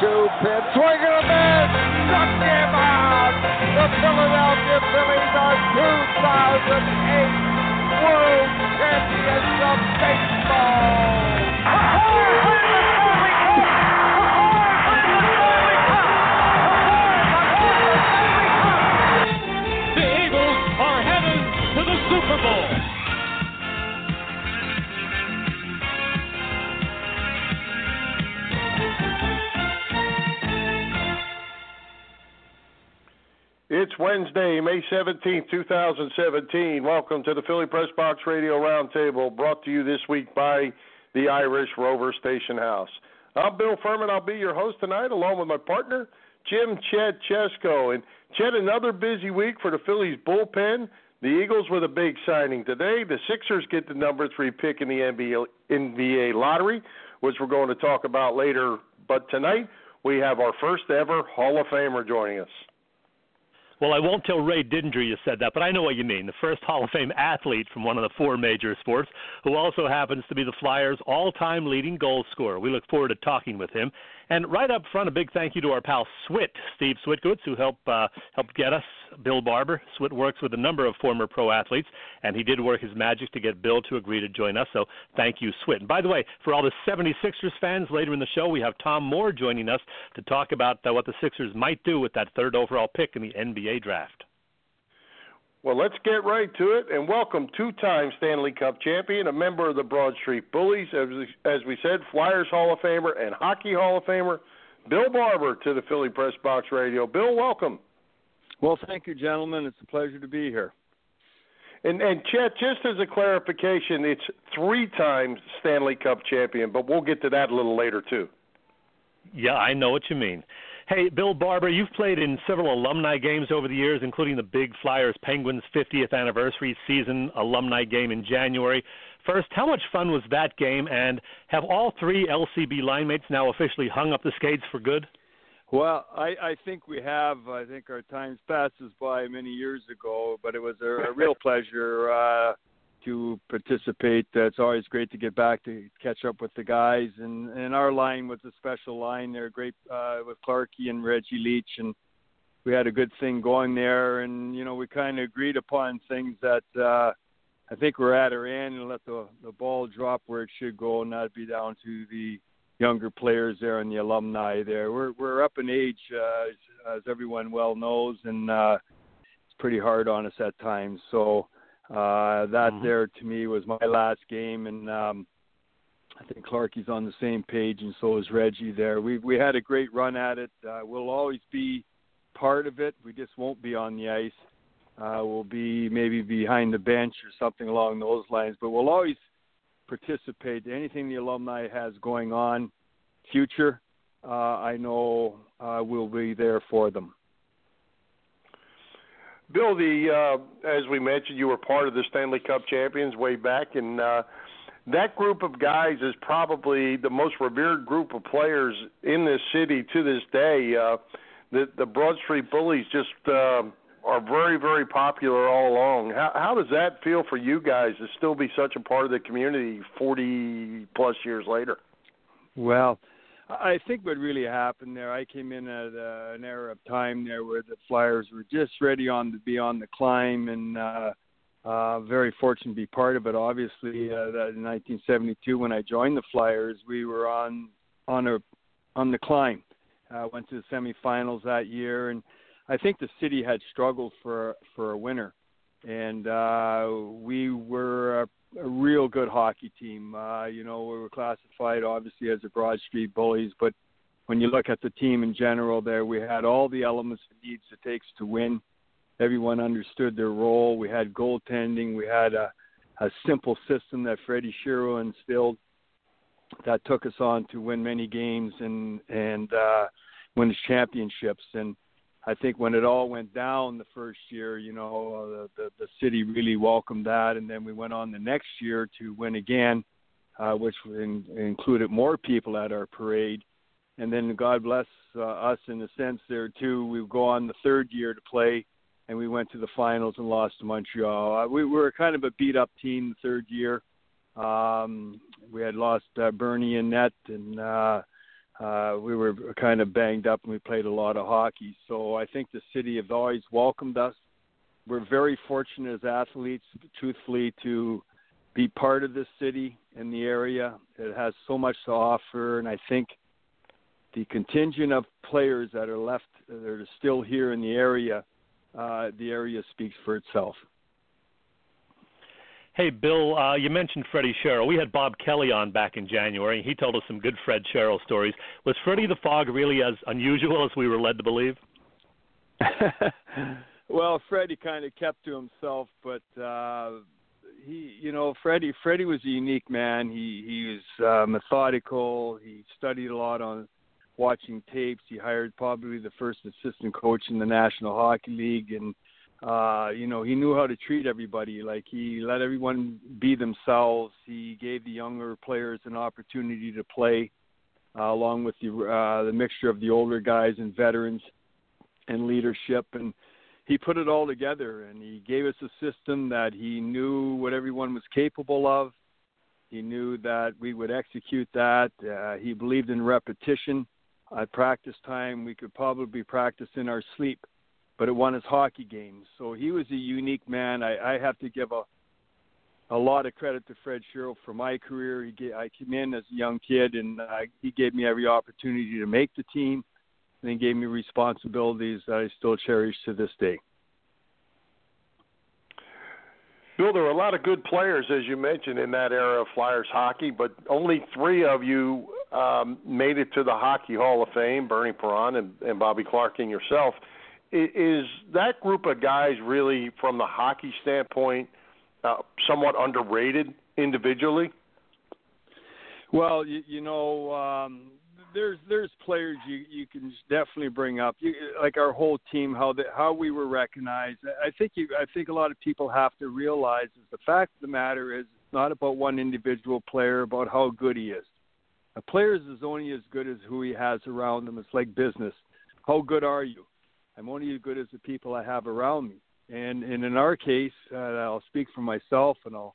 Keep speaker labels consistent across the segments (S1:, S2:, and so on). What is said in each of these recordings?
S1: 0-2 pitch. Swing and a miss. Struck him out. The Philadelphia Phillies are 2008 World Champions of Baseball.
S2: It's Wednesday, May 17th, 2017. Welcome to the Philly Press Box Radio Roundtable, brought to you this week by the Irish Rover Station House. I'm Bill Furman. I'll be your host tonight, along with my partner, Jim Chet Chesko. And Chet, another busy week for the Phillies bullpen. The Eagles with a big signing today. The Sixers get the number three pick in the NBA, NBA lottery, which we're going to talk about later. But tonight, we have our first ever Hall of Famer joining us.
S3: Well, I won't tell Ray Didinger you said that, but I know what you mean. The first Hall of Fame athlete from one of the four major sports, who also happens to be the Flyers' all-time leading goal scorer. We look forward to talking with him. And right up front, a big thank you to our pal Swit, Steve Switgoods, who helped uh, helped get us Bill Barber. Swit works with a number of former pro athletes, and he did work his magic to get Bill to agree to join us. So thank you, Swit. And by the way, for all the 76ers fans, later in the show we have Tom Moore joining us to talk about uh, what the Sixers might do with that third overall pick in the NBA draft.
S2: Well, let's get right to it and welcome two-time Stanley Cup champion, a member of the Broad Street Bullies, as we, as we said, Flyers Hall of Famer and Hockey Hall of Famer, Bill Barber to the Philly Press Box Radio. Bill, welcome.
S4: Well, thank you, gentlemen. It's a pleasure to be here.
S2: And and Chet, just as a clarification, it's three times Stanley Cup champion, but we'll get to that a little later too.
S3: Yeah, I know what you mean. Hey, Bill Barber, you've played in several alumni games over the years, including the big Flyers Penguins 50th anniversary season alumni game in January. First, how much fun was that game, and have all three LCB line mates now officially hung up the skates for good?
S4: Well, I, I think we have. I think our times passes by many years ago, but it was a, a real pleasure uh, to participate. Uh, it's always great to get back to catch up with the guys, and and our line was a special line. They're great uh, with Clarky and Reggie Leach, and we had a good thing going there. And you know, we kind of agreed upon things that uh, I think we're at our end, and let the the ball drop where it should go, and not be down to the younger players there and the alumni there. We're we're up in age, uh, as, as everyone well knows, and uh, it's pretty hard on us at times. So uh, that
S3: Mhm.
S4: there to me was my last game, and um, I think Clarky's on the same page, and so is Reggie. There, we we had a great run at it. Uh, we'll always be part of it. We just won't be on the ice. Uh, we'll be maybe behind the bench or something along those lines, but we'll always participate. Anything the alumni has going on, future, uh, I know uh, we'll be there for them.
S2: Bill, the uh, as we mentioned, you were part of the Stanley Cup champions way back, and uh, that group of guys is probably the most revered group of players in this city to this day. Uh, the the Broad Street Bullies just uh, are very very popular all along. How how does that feel for you guys to still be such a part of the community 40 plus years later?
S4: Well, I think what really happened there, I came in at uh, an era of time there where the Flyers were just ready on to be on the climb, and uh, uh, very fortunate to be part of it. Obviously, uh, that in 1972 when I joined the Flyers, we were on on a on the climb. Uh, went to the semifinals that year, and I think the city had struggled for for a winner, and uh, we were a real good hockey team. Uh, you know, we were classified obviously as the Broad Street Bullies, but when you look at the team in general, there we had all the elements it needs it takes to win. Everyone understood their role. We had goaltending. We had a, a simple system that Freddie Shero instilled that took us on to win many games and and uh, win championships. And I think when it all went down the first year, you know, uh, the, the the city really welcomed that, and then we went on the next year to win again, uh, which in, included more people at our parade, and then God bless uh, us in a sense there too. We go on the third year to play, and we went to the finals and lost to Montreal. Uh, we were kind of a beat up team the third year. Um, we had lost uh, Bernie and net, and uh, uh, we were kind of banged up and we played a lot of hockey. So I think the city have always welcomed us. We're very fortunate as athletes, truthfully, to be part of this city and the area. It has so much to offer, and I think the contingent of players that are left that are still here in the area, uh, the area speaks for itself.
S3: Hey, Bill, uh, you mentioned Freddie Shero. We had Bob Kelly on back in January. He told us some good Fred Shero stories. Was Freddie the Fog really as unusual as we were led to believe?
S4: well, Freddie kind of kept to himself, but uh, he, you know, Freddie, Freddie was a unique man. He he was uh, methodical. He studied a lot on watching tapes. He hired probably the first assistant coach in the National Hockey League, and uh, you know, he knew how to treat everybody. Like he let everyone be themselves. He gave the younger players an opportunity to play, uh, along with the uh, the mixture of the older guys and veterans, and leadership. And he put it all together. And he gave us a system that he knew what everyone was capable of. He knew that we would execute that. Uh, he believed in repetition. At practice time, we could probably practice in our sleep but it won his hockey games. So he was a unique man. I, I have to give a a lot of credit to Fred Shero for my career. He gave, I came in as a young kid, and uh, he gave me every opportunity to make the team, and he gave me responsibilities that I still cherish to this day.
S2: Bill, there were a lot of good players, as you mentioned, in that era of Flyers hockey, but only three of you um, made it to the Hockey Hall of Fame: Bernie Parent and, and Bobby Clarke and yourself is that group of guys really, from the hockey standpoint, uh, somewhat underrated individually?
S4: Well, you, you know, um, there's there's players you you can definitely bring up, you, like our whole team, how the, how we were recognized. I think you, I think a lot of people have to realize is the fact of the matter is it's not about one individual player, about how good he is. A player is only as good as who he has around him. It's like business. How good are you? I'm only as good as the people I have around me. And, and in our case, uh, I'll speak for myself, and I'll,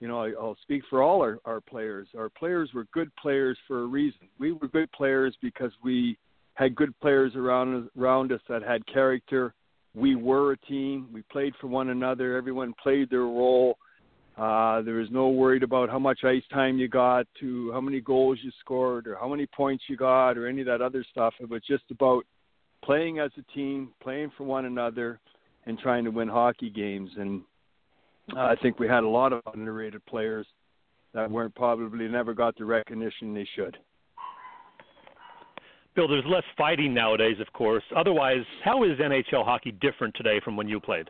S4: you know, I'll speak for all our, our players. Our players were good players for a reason. We were good players because we had good players around around us that had character. We were a team. We played for one another. Everyone played their role. Uh, there was no worried about how much ice time you got, to how many goals you scored, or how many points you got, or any of that other stuff. It was just about playing as a team, playing for one another, and trying to win hockey games. And uh, I think we had a lot of underrated players that weren't probably never got the recognition they should.
S3: Bill, there's less fighting nowadays, of course. Otherwise, how is NHL hockey different today from when you played?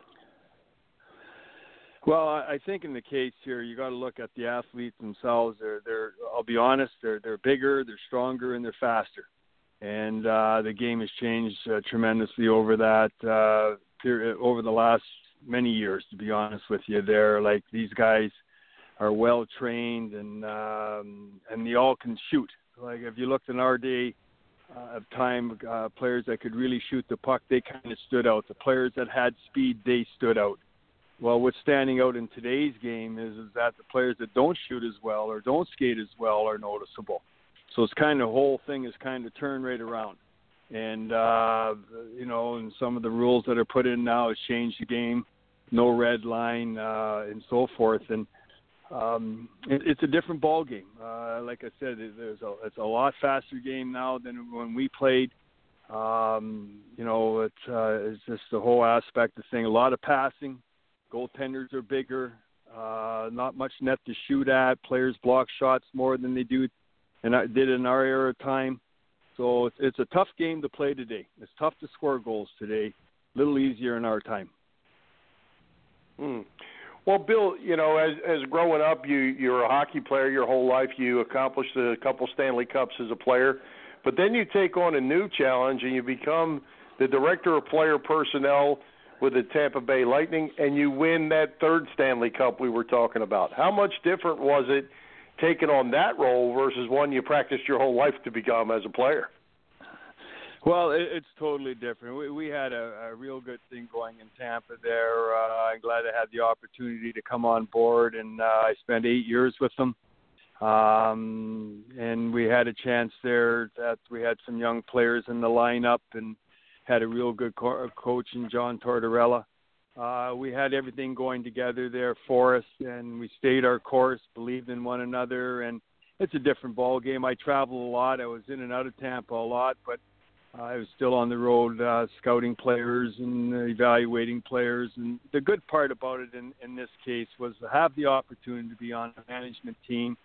S4: Well, I think in the case here, you got to look at the athletes themselves. They're, they're. I'll be honest. They're, they're bigger, they're stronger, and they're faster and uh, the game has changed uh, tremendously over that uh, period, over the last many years. To be honest with you, there like these guys are well trained and um, and they all can shoot. Like if you looked in our day uh, of time, uh, players that could really shoot the puck, they kind of stood out. The players that had speed, they stood out. Well, what's standing out in today's game is is that the players that don't shoot as well or don't skate as well are noticeable. So it's kind of the whole thing is kind of turned right around. And uh, you know, and some of the rules that are put in now has changed the game. No red line uh, and so forth. And um, it, it's a different ball game. Uh, like I said, it, there's a it's a lot faster game now than when we played. Um, you know, it's uh, it's just the whole aspect of thing. A lot of passing. Goaltenders are bigger. Uh, not much net to shoot at. Players block shots more than they do and I did in our era of time. So it's, it's a tough game to play today. It's tough to score goals today. A little easier in our time.
S2: Hmm. Well, Bill, you know, as as growing up, you you're a hockey player your whole life. You accomplished a couple Stanley Cups as a player, but then you take on a new challenge and you become the director of player personnel with the Tampa Bay Lightning, and you win that third Stanley Cup we were talking about. How much different was it taking on that role versus one you practiced your whole life to become as a player?
S4: Well, it, it's totally different. We, we had a, a real good thing going in Tampa there. Uh, I'm glad I had the opportunity to come on board, and uh, I spent eight years with them. Um, and we had a chance there that we had some young players in the lineup and had a real good co- coach in John Tortorella. Uh, we had everything going together there for us, and we stayed our course, believed in one another, and it's a different ball game. I travel a lot. I was in and out of Tampa a lot, but I was still on the road uh, scouting players and evaluating players. And the good part about it in, in this case was to have the opportunity to be on a management team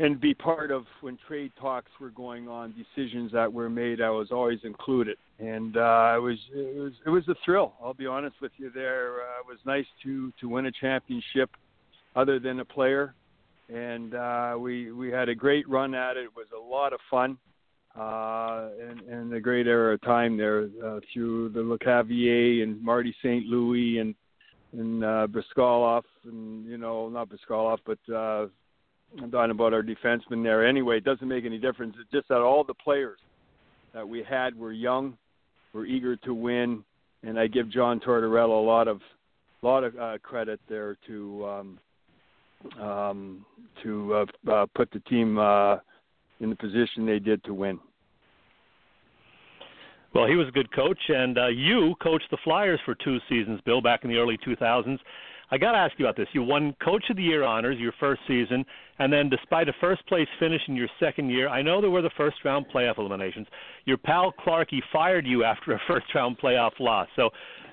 S4: and be part of when trade talks were going on, decisions that were made. I was always included, and uh, it was it was it was a thrill. I'll be honest with you. There, uh, it was nice to to win a championship, other than a player, and uh, we we had a great run at it. It was a lot of fun, uh, and, and a great era of time there uh, through the Lecavalier and Marty St. Louis and and uh, Bryzgalov and you know not Bryzgalov but uh, I'm talking about our defensemen there. Anyway, it doesn't make any difference. It's just that all the players that we had were young, were eager to win, and I give John Tortorella a lot of lot of uh, credit there to um, um, to uh, uh, put the team uh, in the position they did to win.
S3: Well, he was a good coach, and uh, you coached the Flyers for two seasons, Bill, back in the early 2000s. I got to ask you about this. You won Coach of the Year honors your first season, and then despite a first place finish in your second year, I know there were the first round playoff eliminations. Your pal Clarkey fired you after a first round playoff loss. So,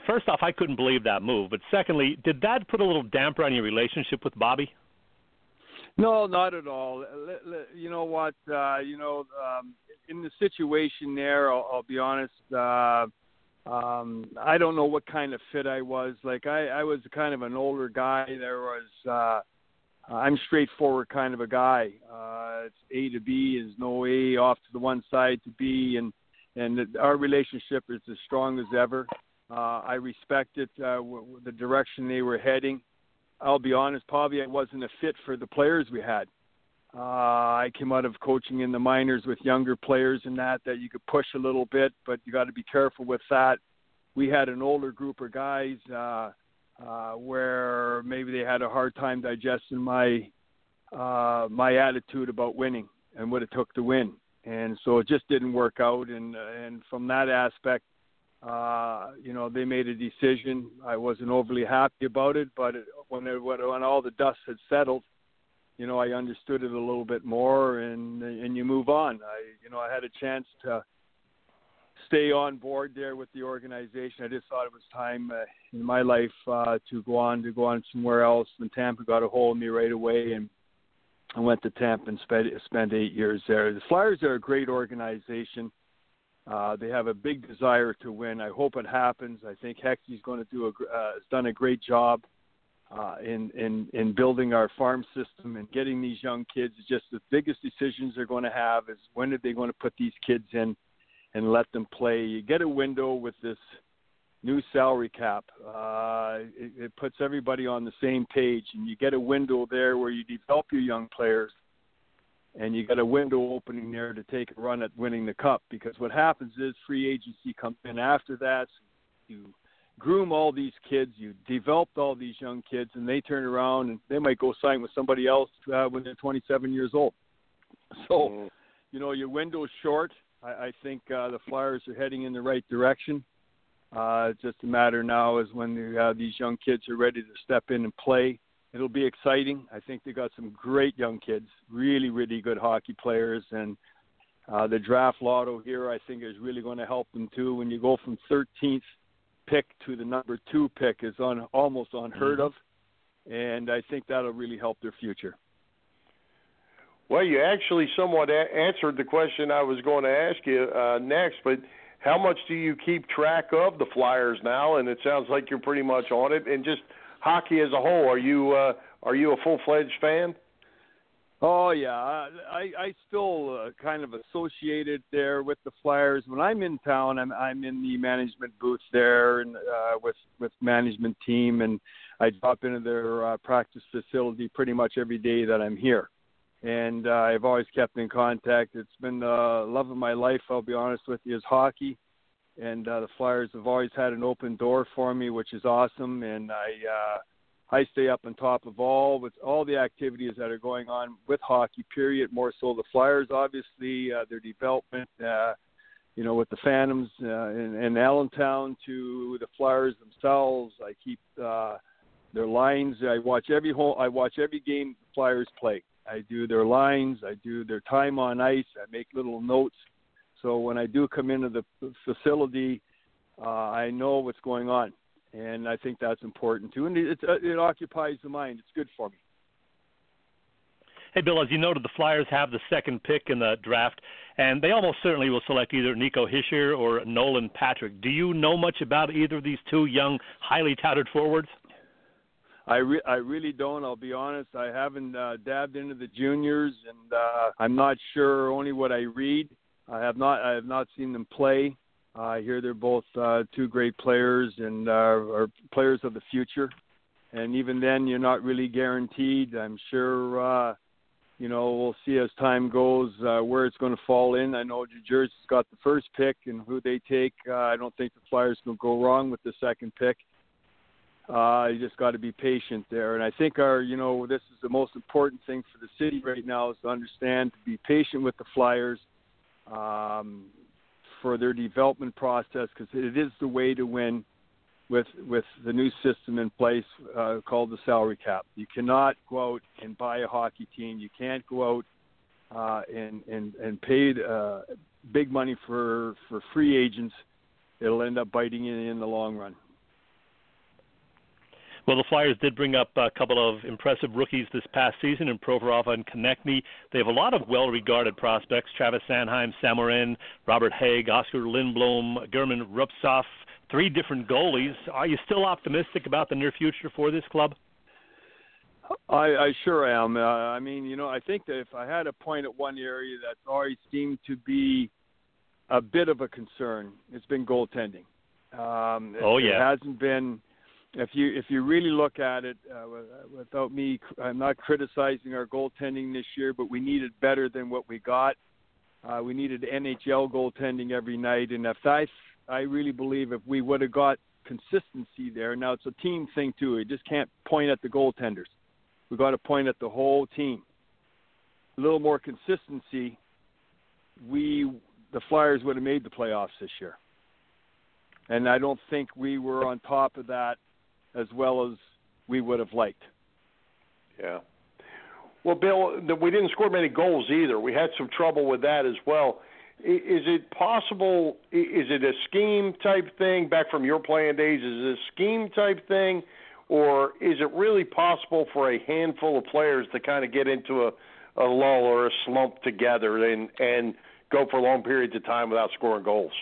S3: first off, I couldn't believe that move. But secondly, did that put a little damper on your relationship with Bobby?
S4: No, not at all. You know what? Uh, you know, um, in the situation there, I'll, I'll be honest. Uh, um I don't know what kind of fit I was. Like I I was kind of an older guy. There was uh I'm straightforward kind of a guy. Uh it's A to B is no A off to the one side to B and and our relationship is as strong as ever. Uh I respect it uh w- the direction they were heading. I'll be honest, probably I wasn't a fit for the players we had. Uh, I came out of coaching in the minors with younger players and that that you could push a little bit, but you got to be careful with that. We had an older group of guys uh, uh, where maybe they had a hard time digesting my uh, my attitude about winning and what it took to win, and so it just didn't work out. And and from that aspect, uh, you know, they made a decision. I wasn't overly happy about it, but it, when it, when all the dust had settled you know, I understood it a little bit more, and and you move on. I, you know, I had a chance to stay on board there with the organization. I just thought it was time uh, in my life uh, to go on to go on somewhere else. And Tampa got a hold of me right away, and I went to Tampa and spent spent eight years there. The Flyers are a great organization. Uh, they have a big desire to win. I hope it happens. I think Hexy's going to do a uh, has done a great job uh, in in in building our farm system and getting these young kids. Just the biggest decisions they're going to have is when are they going to put these kids in and let them play. You get a window with this new salary cap. Uh, it, it puts everybody on the same page, and you get a window there where you develop your young players, and you got a window opening there to take a run at winning the cup. Because what happens is free agency comes in after that. So you groom all these kids, you developed all these young kids, and they turn around and they might go sign with somebody else uh, when they're 27 years old. So, mm-hmm. you know, your window's short. I, I think uh, the Flyers are heading in the right direction. Uh, it's just a matter now is when the, uh, these young kids are ready to step in and play. It'll be exciting. I think they got some great young kids, really, really good hockey players, and uh, the draft lotto here I think is really going to help them too. When you go from 13th pick to the number two pick is on almost unheard mm-hmm. of, and I think that'll really help their future.
S2: Well, you actually somewhat a- answered the question I was going to ask you uh, next, but how much do you keep track of the Flyers now? And it sounds like you're pretty much on it. And just hockey as a whole, are you uh, are you a full fledged fan?
S4: Oh yeah, I I still uh, kind of associated there with the Flyers. When I'm in town, I'm I'm in the management booth there and uh, with with management team, and I drop into their uh, practice facility pretty much every day that I'm here. And uh, I've always kept in contact. It's been the love of my life. I'll be honest with you, is hockey, and uh, the Flyers have always had an open door for me, which is awesome. And I. Uh, I stay up on top of all with all the activities that are going on with hockey. Period. More so the Flyers, obviously, uh, their development. Uh, you know, with the Phantoms uh, in, in Allentown to the Flyers themselves. I keep uh, their lines. I watch every whole. I watch every game the Flyers play. I do their lines. I do their time on ice. I make little notes. So when I do come into the facility, uh, I know what's going on, and I think that's important too. And it, it, it occupies the mind. It's good for me.
S3: Hey, Bill, as you noted, the Flyers have the second pick in the draft, and they almost certainly will select either Nico Hischier or Nolan Patrick. Do you know much about either of these two young, highly touted forwards?
S4: I re- I really don't. I'll be honest. I haven't uh, dabbed into the juniors, and uh, I'm not sure. Only what I read. I have not. I have not seen them play. I hear they're both uh, two great players and uh, are players of the future. And even then, you're not really guaranteed. I'm sure. Uh, you know, we'll see as time goes uh, where it's going to fall in. I know New Jersey's got the first pick, and who they take, uh, I don't think the Flyers can go wrong with the second pick. Uh, you just got to be patient there. And I think our, you know, this is the most important thing for the city right now is to understand to be patient with the Flyers um, for their development process because it is the way to win with with the new system in place uh, called the salary cap. You cannot go out and buy a hockey team. You can't go out uh, and and and pay uh, big money for for free agents. It'll end up biting you in the long run.
S3: Well, the Flyers did bring up a couple of impressive rookies this past season in Provorov and Konecny. They have a lot of well-regarded prospects: Travis Sanheim, Sam Morin, Robert Hägg, Oskar Lindblom, German Rubtsov. Three different goalies. Are you still optimistic about the near future for this club?
S4: I, I sure am. Uh, I mean, you know, I think that if I had to point at one area that's always seemed to be a bit of a concern, it's been goaltending. Um,
S3: oh yeah,
S4: it hasn't been if you if you really look at it, uh, without me, I'm not criticizing our goaltending this year, but we needed better than what we got. Uh, we needed NHL goaltending every night, and if I I really believe if we would have got consistency there. Now it's a team thing too. You just can't point at the goaltenders. We got to point at the whole team. A little more consistency. We the Flyers would have made the playoffs this year. And I don't think we were on top of that as well as we would have liked.
S2: Yeah. Well, Bill, we didn't score many goals either. We had some trouble with that as well. Is it possible? Is it a scheme type thing back from your playing days? Is it a scheme type thing, or is it really possible for a handful of players to kind of get into a, a lull or a slump together and and go for long periods of time without scoring goals?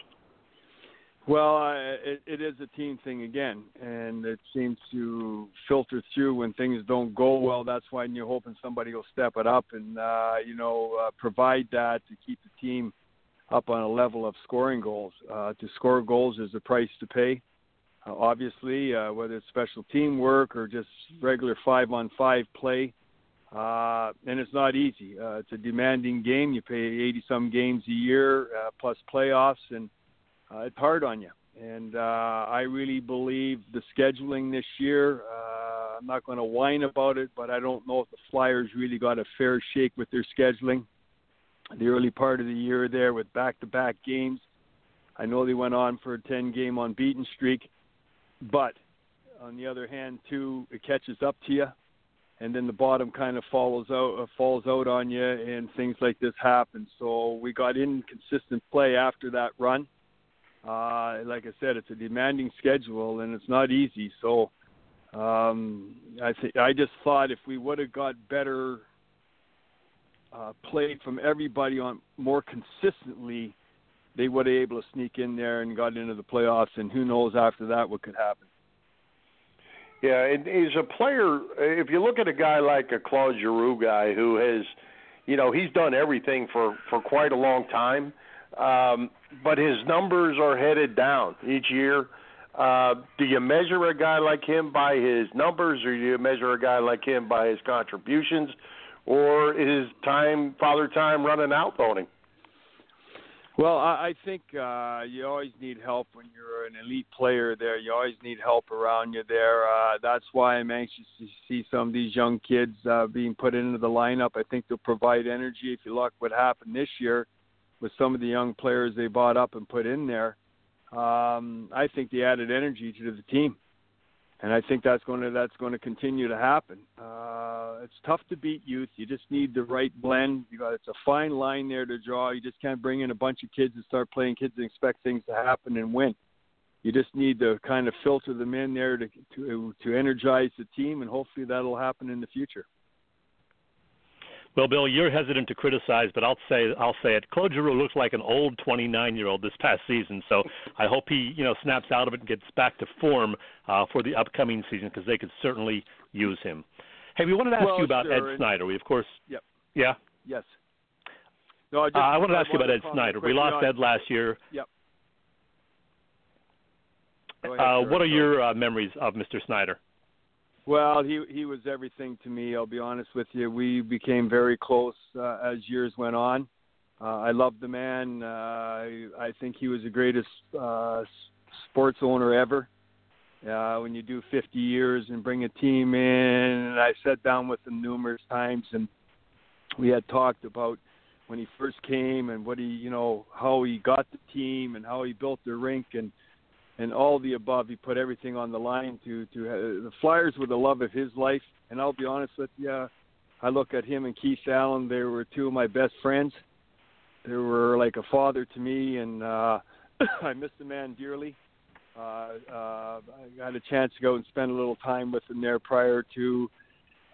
S4: Well, uh, it, it is a team thing again, and it seems to filter through when things don't go well. That's why you're hoping somebody will step it up and uh, you know uh, provide that to keep the team up on a level of scoring goals. Uh, to score goals is a price to pay. Uh, obviously, uh, whether it's special team work or just regular five-on-five play, uh, and it's not easy. Uh, it's a demanding game. You play 80 some games a year uh, plus playoffs and uh, it's hard on you. And uh, I really believe the scheduling this year. Uh, I'm not going to whine about it, but I don't know if the Flyers really got a fair shake with their scheduling. The early part of the year there with back-to-back games. I know they went on for a 10-game unbeaten streak, but on the other hand, too, it catches up to you, and then the bottom kind of follows out uh, falls out on you, and things like this happen. So we got inconsistent play after that run uh, like I said, it's a demanding schedule and it's not easy. So um, I think I just thought if we would have got better uh, played from everybody on more consistently, they would have able to sneak in there and got into the playoffs. And who knows after that what could happen.
S2: Yeah, and he's a player. If you look at a guy like a Claude Giroux guy who has, you know, he's done everything for for quite a long time um, but his numbers are headed down each year. Uh, do you measure a guy like him by his numbers, or do you measure a guy like him by his contributions, or is time, father time, running out on him?
S4: Well, I, think uh, you always need help when you're an elite player. There, you always need help around you. There, uh, that's why I'm anxious to see some of these young kids uh, being put into the lineup. I think they'll provide energy. If you look what happened this year with some of the young players they bought up and put in there, um, I think they added energy to the team and I think that's going to that's going to continue to happen. Uh, it's tough to beat youth. You just need the right blend. You got it's a fine line there to draw. You just can't bring in a bunch of kids and start playing kids and expect things to happen and win. You just need to kind of filter them in there to to to energize the team, and hopefully that'll happen in the future.
S3: Well, Bill, you're hesitant to criticize, but I'll say I'll say it. Claude Giroux looks like an old 29-year-old this past season, so I hope he you know snaps out of it and gets back to form uh, for the upcoming season because they could certainly use him. Hey, we wanted to ask
S4: well,
S3: you about
S4: sure.
S3: Ed Snider. We of course.
S4: Yep.
S3: Yeah.
S4: Yes. No, I, just,
S3: uh, I wanted to
S4: I
S3: ask you about Ed Snider. We lost
S4: on,
S3: Ed last year.
S4: Yep.
S3: Ahead, uh, what are your uh, memories of Mr. Snider?
S4: Well, he he was everything to me. I'll be honest with you. We became very close uh, as years went on. Uh, I loved the man. Uh, I, I think he was the greatest uh, sports owner ever. Uh, when you do 50 years and bring a team in, and I sat down with him numerous times, and we had talked about when he first came and what he, you know, how he got the team and how he built the rink and and all the above. He put everything on the line to to uh, the Flyers were the love of his life. And I'll be honest with you, I look at him and Keith Allen. They were two of my best friends. They were like a father to me, and uh, I miss the man dearly. Uh, uh, I had a chance to go and spend a little time with him there prior to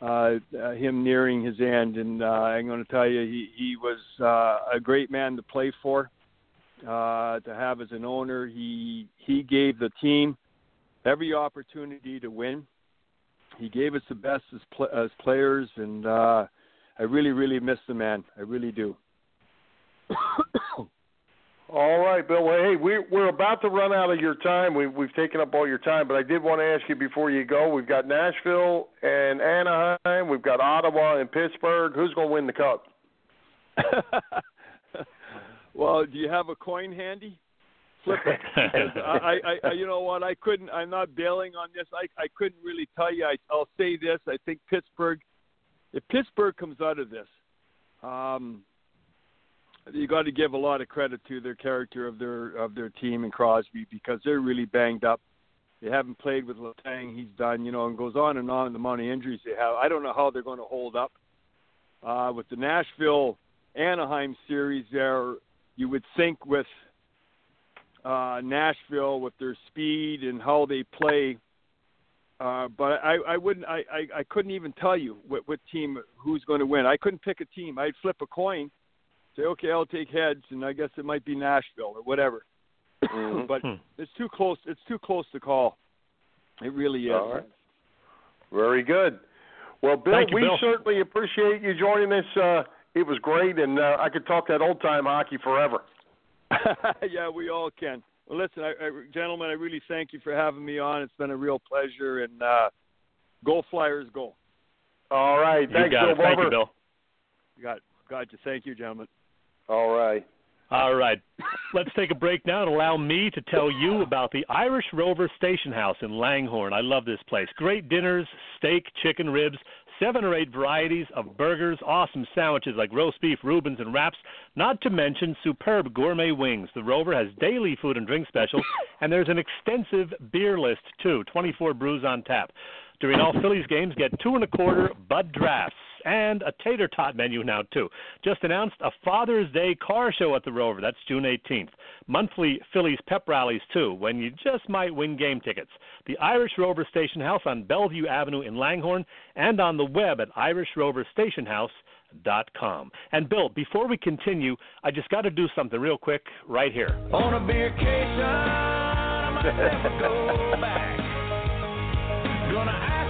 S4: uh, uh, him nearing his end, and uh, I'm going to tell you, he, he was uh, a great man to play for uh, to have as an owner. He he gave the team every opportunity to win. He gave us the best as pl- as players, and uh, I really really miss the man. I really do.
S2: all right, Bill. Well, hey, we're we're about to run out of your time. We we've taken up all your time, but I did want to ask you before you go. We've got Nashville and Anaheim. We've got Ottawa and Pittsburgh. Who's going to win the cup?
S4: Well, do you have a coin handy? Flip it. I, I, I, you know what? I couldn't. I'm not bailing on this. I, I couldn't really tell you. I, I'll say this. I think Pittsburgh. If Pittsburgh comes out of this, um, you got to give a lot of credit to their character of their of their team and Crosby because they're really banged up. They haven't played with Letang. He's done, you know, and goes on and on the amount of injuries they have. I don't know how they're going to hold up. Uh, with the Nashville Anaheim series, there you would think with uh, Nashville with their speed and how they play. Uh, but I, I wouldn't. I, I, I couldn't even tell you what, what team who's going to win. I couldn't pick a team. I'd flip a coin, say, okay, I'll take heads, and I guess it might be Nashville or whatever.
S2: Mm-hmm.
S4: but it's too close. It's too close to call. It really is.
S2: All right. Very good. Well, Bill,
S3: you,
S2: we
S3: Bill.
S2: certainly appreciate you joining us. Uh, it was great, and uh, I could talk that old time hockey forever.
S4: yeah, we all can. Well, listen, I, I, gentlemen, I really thank you for having me on. It's been a real pleasure, and uh, go Flyers, go!
S2: All right,
S3: You
S2: thanks,
S3: got
S2: Bill
S3: it. Thank
S2: Barber.
S3: you, Bill.
S4: Got, got you. Thank you, gentlemen.
S2: All right.
S3: All right. Let's take a break now and allow me to tell you about the Irish Rover Station House in Langhorne. I love this place. Great dinners, steak, chicken ribs, seven or eight varieties of burgers, awesome sandwiches like roast beef, Reubens, and wraps, not to mention superb gourmet wings. The Rover has daily food and drink specials, and there's an extensive beer list, too 24 brews on tap. During all Phillies games, get two and a quarter Bud drafts and a tater tot menu now too. Just announced a Father's Day car show at the Rover. That's June 18th. Monthly Phillies pep rallies too, when you just might win game tickets. The Irish Rover Station House on Bellevue Avenue in Langhorne and on the web at IrishRoverStationHouse.com. And Bill, before we continue, I just got to do something real quick right here.
S1: On a vacation, I might never go back. Gonna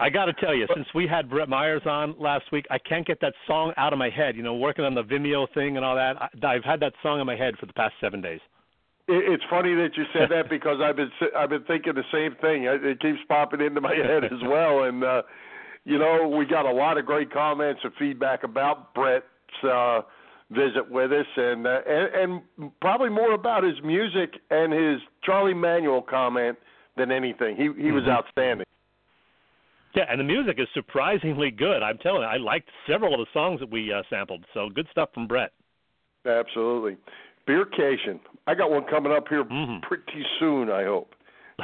S3: I got to tell you, since we had Brett Myers on last week, I can't get that song out of my head. You know, working on the Vimeo thing and all that, I, I've had that song in my head for the past seven days.
S2: It, it's funny that you said that because I've been I've been thinking the same thing. It, it keeps popping into my head as well, and uh, you know, we got a lot of great comments and feedback about Brett's uh, visit with us, and, uh, and and probably more about his music and his Charlie Manuel comment than anything. He he was
S3: Mhm.
S2: outstanding.
S3: Yeah, and the music is surprisingly good. I'm telling you, I liked several of the songs that we uh, sampled. So good stuff from Brett.
S2: Absolutely. Beercation. I got one coming up here
S3: Mhm.
S2: pretty soon. I hope.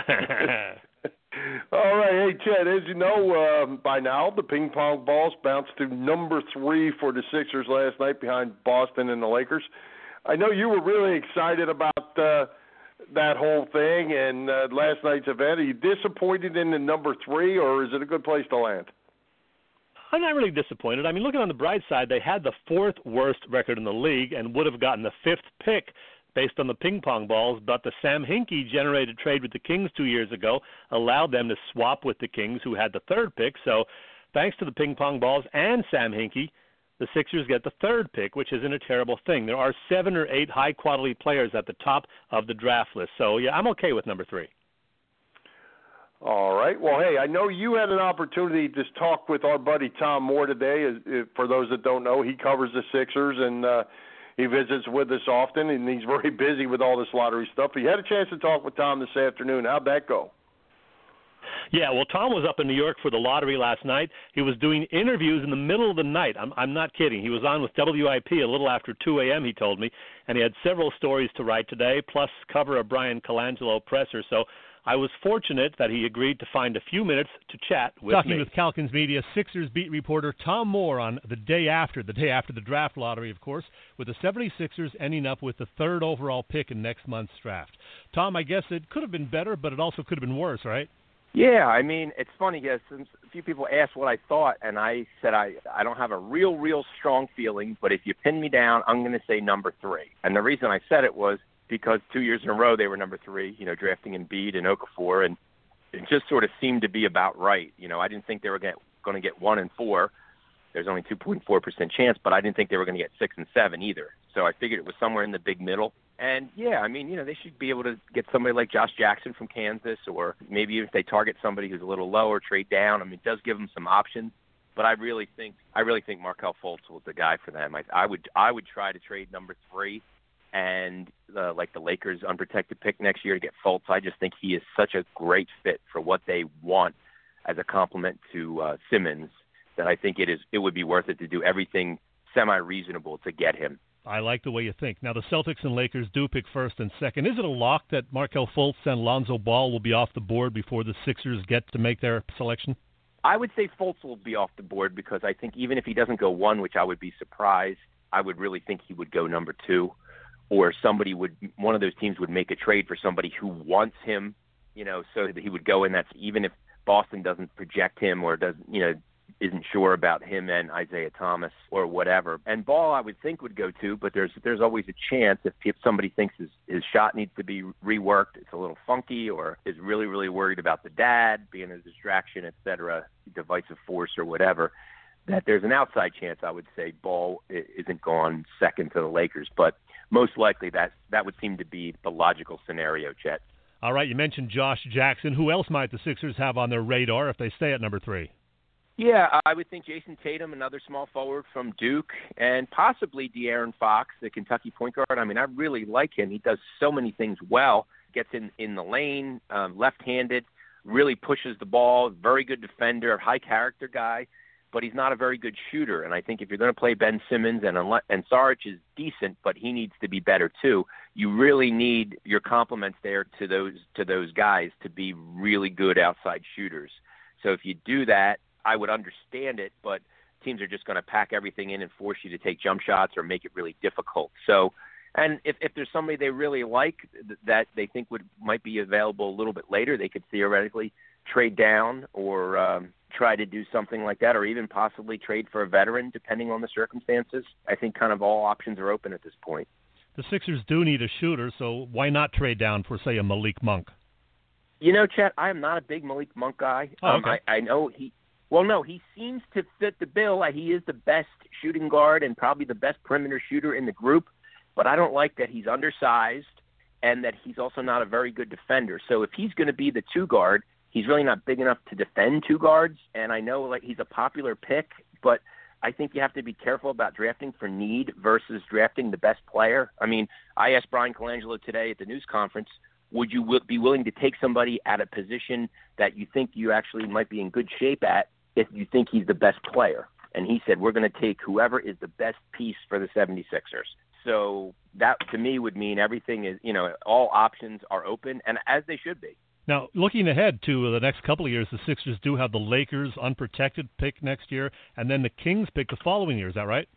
S2: All right, hey Ted. As you know um, by now, the ping pong balls bounced to number three for the Sixers last night behind Boston and the Lakers. I know you were really excited about uh, that whole thing and uh, last night's event. Are you disappointed in the number three, or is it a good place to land?
S3: I'm not really disappointed. I mean, looking on the bright side, they had the fourth worst record in the league and would have gotten the fifth pick based on the ping pong balls, but the Sam Hinkie generated trade with the Kings two years ago allowed them to swap with the Kings, who had the third pick. So, thanks to the ping pong balls and Sam Hinkie, the Sixers get the third pick, which isn't a terrible thing. There are seven or eight high quality players at the top of the draft list. So, yeah, I'm okay with number three.
S2: All right. Well, hey, I know you had an opportunity to talk with our buddy Tom Moore today. For those that don't know, he covers the Sixers and uh, he visits with us often, and he's very busy with all this lottery stuff. You had a chance to talk with Tom this afternoon. How'd that go?
S3: Yeah, well, Tom was up in New York for the lottery last night. He was doing interviews in the middle of the night. I'm I'm not kidding. He was on with WIP a little after 2 a.m. He told me, and he had several stories to write today, plus cover a Brian Colangelo presser. So I was fortunate that he agreed to find a few minutes to chat with
S5: Talking
S3: me.
S5: with Calkins Media, Sixers beat reporter Tom Moore on the day after, the day after the draft lottery, of course, with the 76ers ending up with the third overall pick in next month's draft. Tom, I guess it could have been better, but it also could have been worse, right?
S6: Yeah, I mean, it's funny because a few people asked what I thought, and I said I I don't have a real, real strong feeling, but if you pin me down, I'm going to say number three. And the reason I said it was because two years in a row they were number three, you know, drafting Embiid and Okafor, and it just sort of seemed to be about right. You know, I didn't think they were going to get one and four. There's only 2.4 percent chance, but I didn't think they were going to get six and seven either. So I figured it was somewhere in the big middle. And yeah, I mean, you know, they should be able to get somebody like Josh Jackson from Kansas, or maybe if they target somebody who's a little lower, trade down. I mean, it does give them some options. But I really think I really think Markelle Fultz was the guy for them. I, I would I would try to trade number three, and uh, like the Lakers unprotected pick next year to get Fultz. I just think he is such a great fit for what they want as a complement to uh, Simmons that I think it is it would be worth it to do everything semi reasonable to get him.
S5: I like the way you think. Now, the Celtics and Lakers do pick first and second. Is it a lock that Markelle Fultz and Lonzo Ball will be off the board before the Sixers get to make their selection?
S6: I would say Fultz will be off the board because I think even if he doesn't go one, which I would be surprised, I would really think he would go number two, or somebody would one of those teams would make a trade for somebody who wants him, you know, so that he would go in. That's even if Boston doesn't project him or doesn't, you know, isn't sure about him and Isaiah Thomas or whatever. And Ball, I would think would go to, but there's there's always a chance if, if somebody thinks his his shot needs to be reworked, it's a little funky, or is really really worried about the dad being a distraction, et cetera, divisive force or whatever. That there's an outside chance I would say Ball isn't gone second to the Lakers, but most likely that that would seem to be the logical scenario, Chet.
S5: All right, you mentioned Josh Jackson. Who else might the Sixers have on their radar if they stay at number three?
S6: Yeah, I would think Jayson Tatum, another small forward from Duke, and possibly De'Aaron Fox, the Kentucky point guard. I mean, I really like him. He does so many things well. Gets in in the lane, um, left-handed, really pushes the ball. Very good defender, high character guy, but he's not a very good shooter. And I think if you're going to play Ben Simmons and and Saric is decent, but he needs to be better too. You really need your complements there to those to those guys to be really good outside shooters. So if you do that, I would understand it, but teams are just going to pack everything in and force you to take jump shots or make it really difficult. So, and if if there's somebody they really like th- that they think would might be available a little bit later, they could theoretically trade down or um, try to do something like that, or even possibly trade for a veteran, depending on the circumstances. I think kind of all options are open at this point.
S5: The Sixers do need a shooter, so why not trade down for, say, a Malik Monk?
S6: You know, Chet, I am not a big Malik Monk guy.
S5: Oh,
S6: um,
S5: okay.
S6: I, I know he. Well, no, he seems to fit the bill. He is the best shooting guard and probably the best perimeter shooter in the group. But I don't like that he's undersized and that he's also not a very good defender. So if he's going to be the two guard, he's really not big enough to defend two guards. And I know like he's a popular pick, but I think you have to be careful about drafting for need versus drafting the best player. I mean, I asked Brian Colangelo today at the news conference, would you be willing to take somebody at a position that you think you actually might be in good shape at if you think he's the best player? And he said, we're going to take whoever is the best piece for the 76ers. So that to me would mean everything is, you know, all options are open, and as they should be.
S5: Now, looking ahead to the next couple of years, the Sixers do have the Lakers unprotected pick next year, and then the Kings pick the following year. Is that right?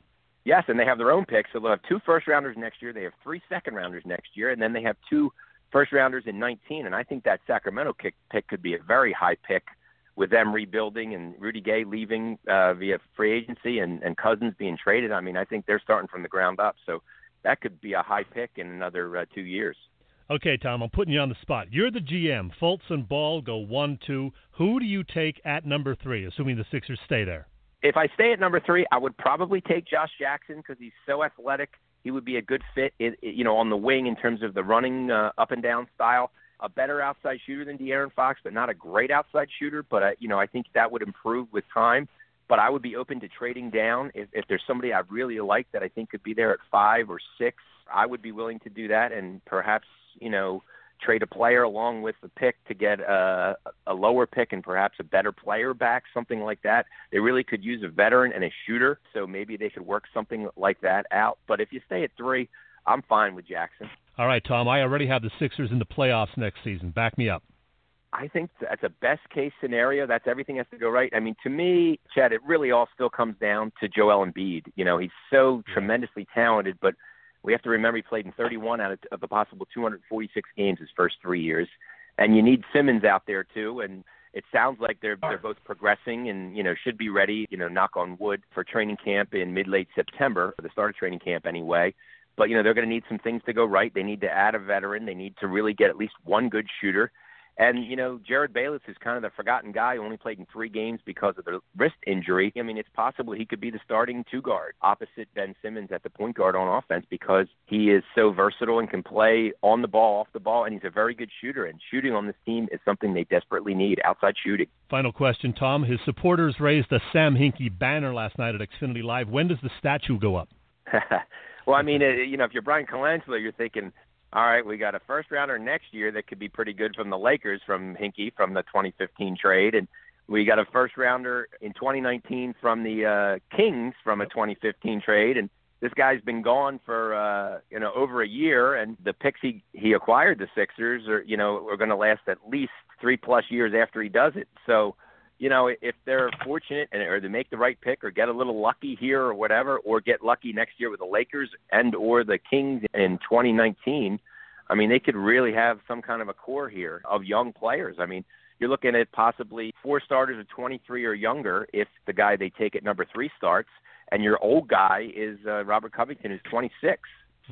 S6: Yes, and they have their own picks. So they'll have two first rounders next year. They have three second rounders next year, and then they have two first rounders in 19. And I think that Sacramento kick, pick could be a very high pick with them rebuilding and Rudy Gay leaving uh, via free agency and, and Cousins being traded. I mean, I think they're starting from the ground up. So that could be a high pick in another uh, two years.
S5: Okay, Tom, I'm putting you on the spot. You're the GM. Fultz and Ball go one, two. Who do you take at number three, assuming the Sixers stay there?
S6: If I stay at number three, I would probably take Josh Jackson because he's so athletic. He would be a good fit, you know, on the wing in terms of the running uh, up and down style. A better outside shooter than De'Aaron Fox, but not a great outside shooter. But uh, you know, I think that would improve with time. But I would be open to trading down if, if there's somebody I really like that I think could be there at five or six. I would be willing to do that, and perhaps you know, trade a player along with the pick to get a, a lower pick and perhaps a better player back, something like that. They really could use a veteran and a shooter, so maybe they could work something like that out. But if you stay at three, I'm fine with Jackson.
S5: All right, Tom. I already have the Sixers in the playoffs next season. Back me up.
S6: I think that's a best case scenario. That's everything has to go right. I mean, to me, Chad, it really all still comes down to Joel Embiid. You know, he's so tremendously talented, but we have to remember he played in 31 out of, of the possible 246 games his first three years, and you need Simmons out there too. And it sounds like they're they're both progressing and you know should be ready. You know, knock on wood for training camp in mid late September for the start of training camp anyway. But you know they're going to need some things to go right. They need to add a veteran. They need to really get at least one good shooter. And, you know, Jerryd Bayless is kind of the forgotten guy who only played in three games because of the wrist injury. I mean, it's possible he could be the starting two guard opposite Ben Simmons at the point guard on offense because he is so versatile and can play on the ball, off the ball, and he's a very good shooter. And shooting on this team is something they desperately need outside shooting.
S5: Final question, Tom. His supporters raised a Sam Hinkie banner last night at Xfinity Live. When does the statue go up?
S6: well, I mean, uh, you know, if you're Bryan Colangelo, you're thinking, all right, we got a first rounder next year that could be pretty good from the Lakers from Hinkie from the 2015 trade, and we got a first rounder in 2019 from the uh, Kings from a 2015 trade, and this guy's been gone for uh, you know over a year, and the picks he he acquired the Sixers are you know are going to last at least three plus years after he does it. So, you know, if they're fortunate and or they make the right pick or get a little lucky here or whatever, or get lucky next year with the Lakers and or the Kings in 2019, I mean, they could really have some kind of a core here of young players. I mean, you're looking at possibly four starters of 23 or younger if the guy they take at number three starts, and your old guy is uh, Robert Covington, who's 26.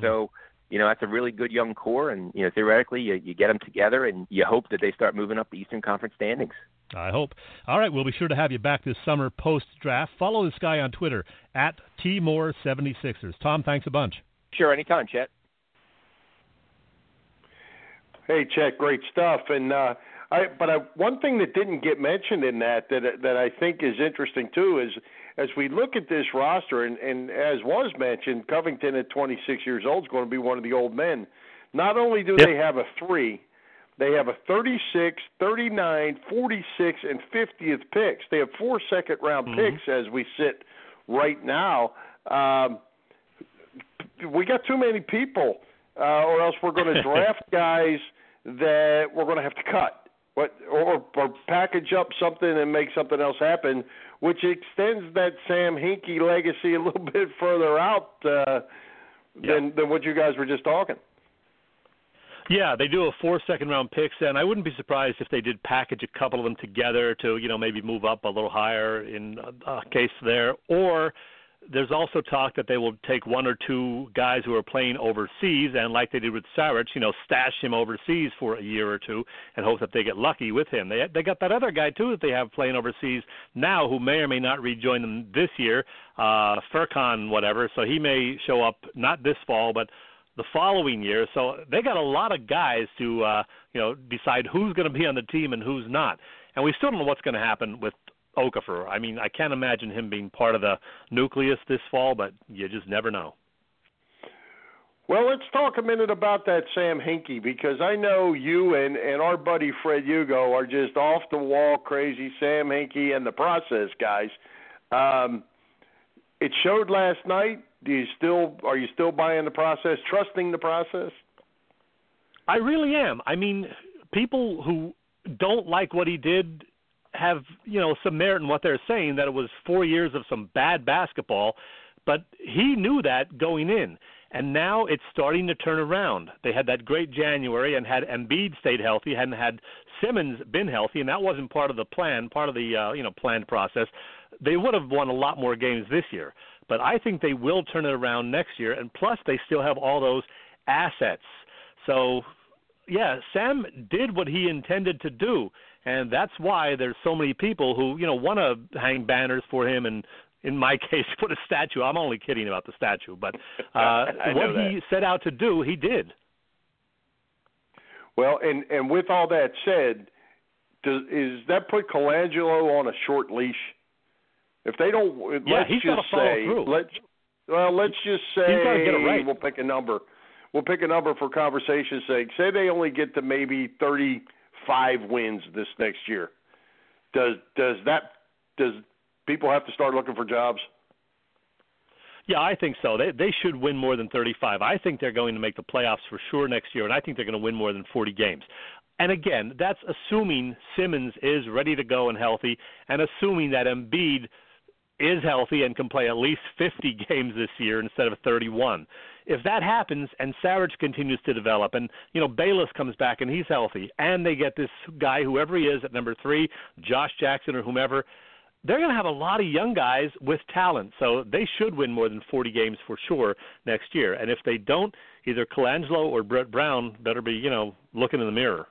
S6: So, you know, that's a really good young core, and you know, theoretically, you, you get them together, and you hope that they start moving up the Eastern Conference standings.
S5: I hope. All right, we'll be sure to have you back this summer post draft. Follow this guy on Twitter at tmore76ers. Tom, thanks a bunch.
S6: Sure, anytime, Chet.
S2: Hey, Chet, great stuff. And uh, I, but I, one thing that didn't get mentioned in that that that I think is interesting too is as we look at this roster, and, and as was mentioned, Covington at 26 years old is going to be one of the old men. Not only do
S3: Yep.
S2: they have a three, they have a 36, 39, 46, and 50th picks. They have four second round
S3: Mhm.
S2: picks as we sit right now. Um, we got too many people, uh, or else we're going to draft guys that we're going to have to cut, what or, or package up something and make something else happen, which extends that Sam Hinkie legacy a little bit further out uh, than than what you guys were just talking.
S3: Yeah, they do a four second round picks, and I wouldn't be surprised if they did package a couple of them together to, you know, maybe move up a little higher in a, a case there. Or there's also talk that they will take one or two guys who are playing overseas, and like they did with Saric, you know, stash him overseas for a year or two, and hope that they get lucky with him. They they got that other guy too that they have playing overseas now, who may or may not rejoin them this year, uh, Furkan, whatever. So he may show up not this fall, but the following year. So they got a lot of guys to uh, you know decide who's going to be on the team and who's not. And we still don't know what's going to happen with Okafor. I mean, I can't imagine him being part of the nucleus this fall, but you just never know.
S2: Well, let's talk a minute about that Sam Hinkie because I know you and and our buddy Fred Hugo are just off the wall crazy Sam Hinkie and the process guys. Um, it showed last night. Do you still are you still buying the process, trusting the process?
S3: I really am. I mean, people who don't like what he did have you know some merit in what they're saying that it was four years of some bad basketball, but he knew that going in and now it's starting to turn around. They had that great January, and had Embiid stayed healthy, hadn't had Simmons been healthy, and that wasn't part of the plan, part of the uh, you know planned process. They would have won a lot more games this year, but I think they will turn it around next year. And plus, they still have all those assets. So, yeah, Sam did what he intended to do, and that's why there's so many people who you know want to hang banners for him and in my case, put a statue. I'm only kidding about the statue, but uh, what
S2: that.
S3: he set out to do, he did.
S2: Well, and and with all that said, does is that put Colangelo on a short leash? If they don't,
S3: yeah,
S2: let's just say,
S3: through.
S2: let's well, let's just say
S3: He's gotta get it right.
S2: we'll pick a number. We'll pick a number for conversation's sake. Say they only get to maybe 35 wins this next year. Does does that does people have to start looking for jobs?
S3: Yeah, I think so. They they should win more than 35. I think they're going to make the playoffs for sure next year, and I think they're going to win more than 40 games. And again, that's assuming Simmons is ready to go and healthy, and assuming that Embiid is healthy and can play at least 50 games this year instead of 31. If that happens and Savage continues to develop and you know Bayless comes back and he's healthy and they get this guy whoever he is at number 3, Josh Jackson or whomever, they're going to have a lot of young guys with talent, so they should win more than 40 games for sure next year. And if they don't, either Colangelo or Brett Brown better be, you know, looking in the mirror.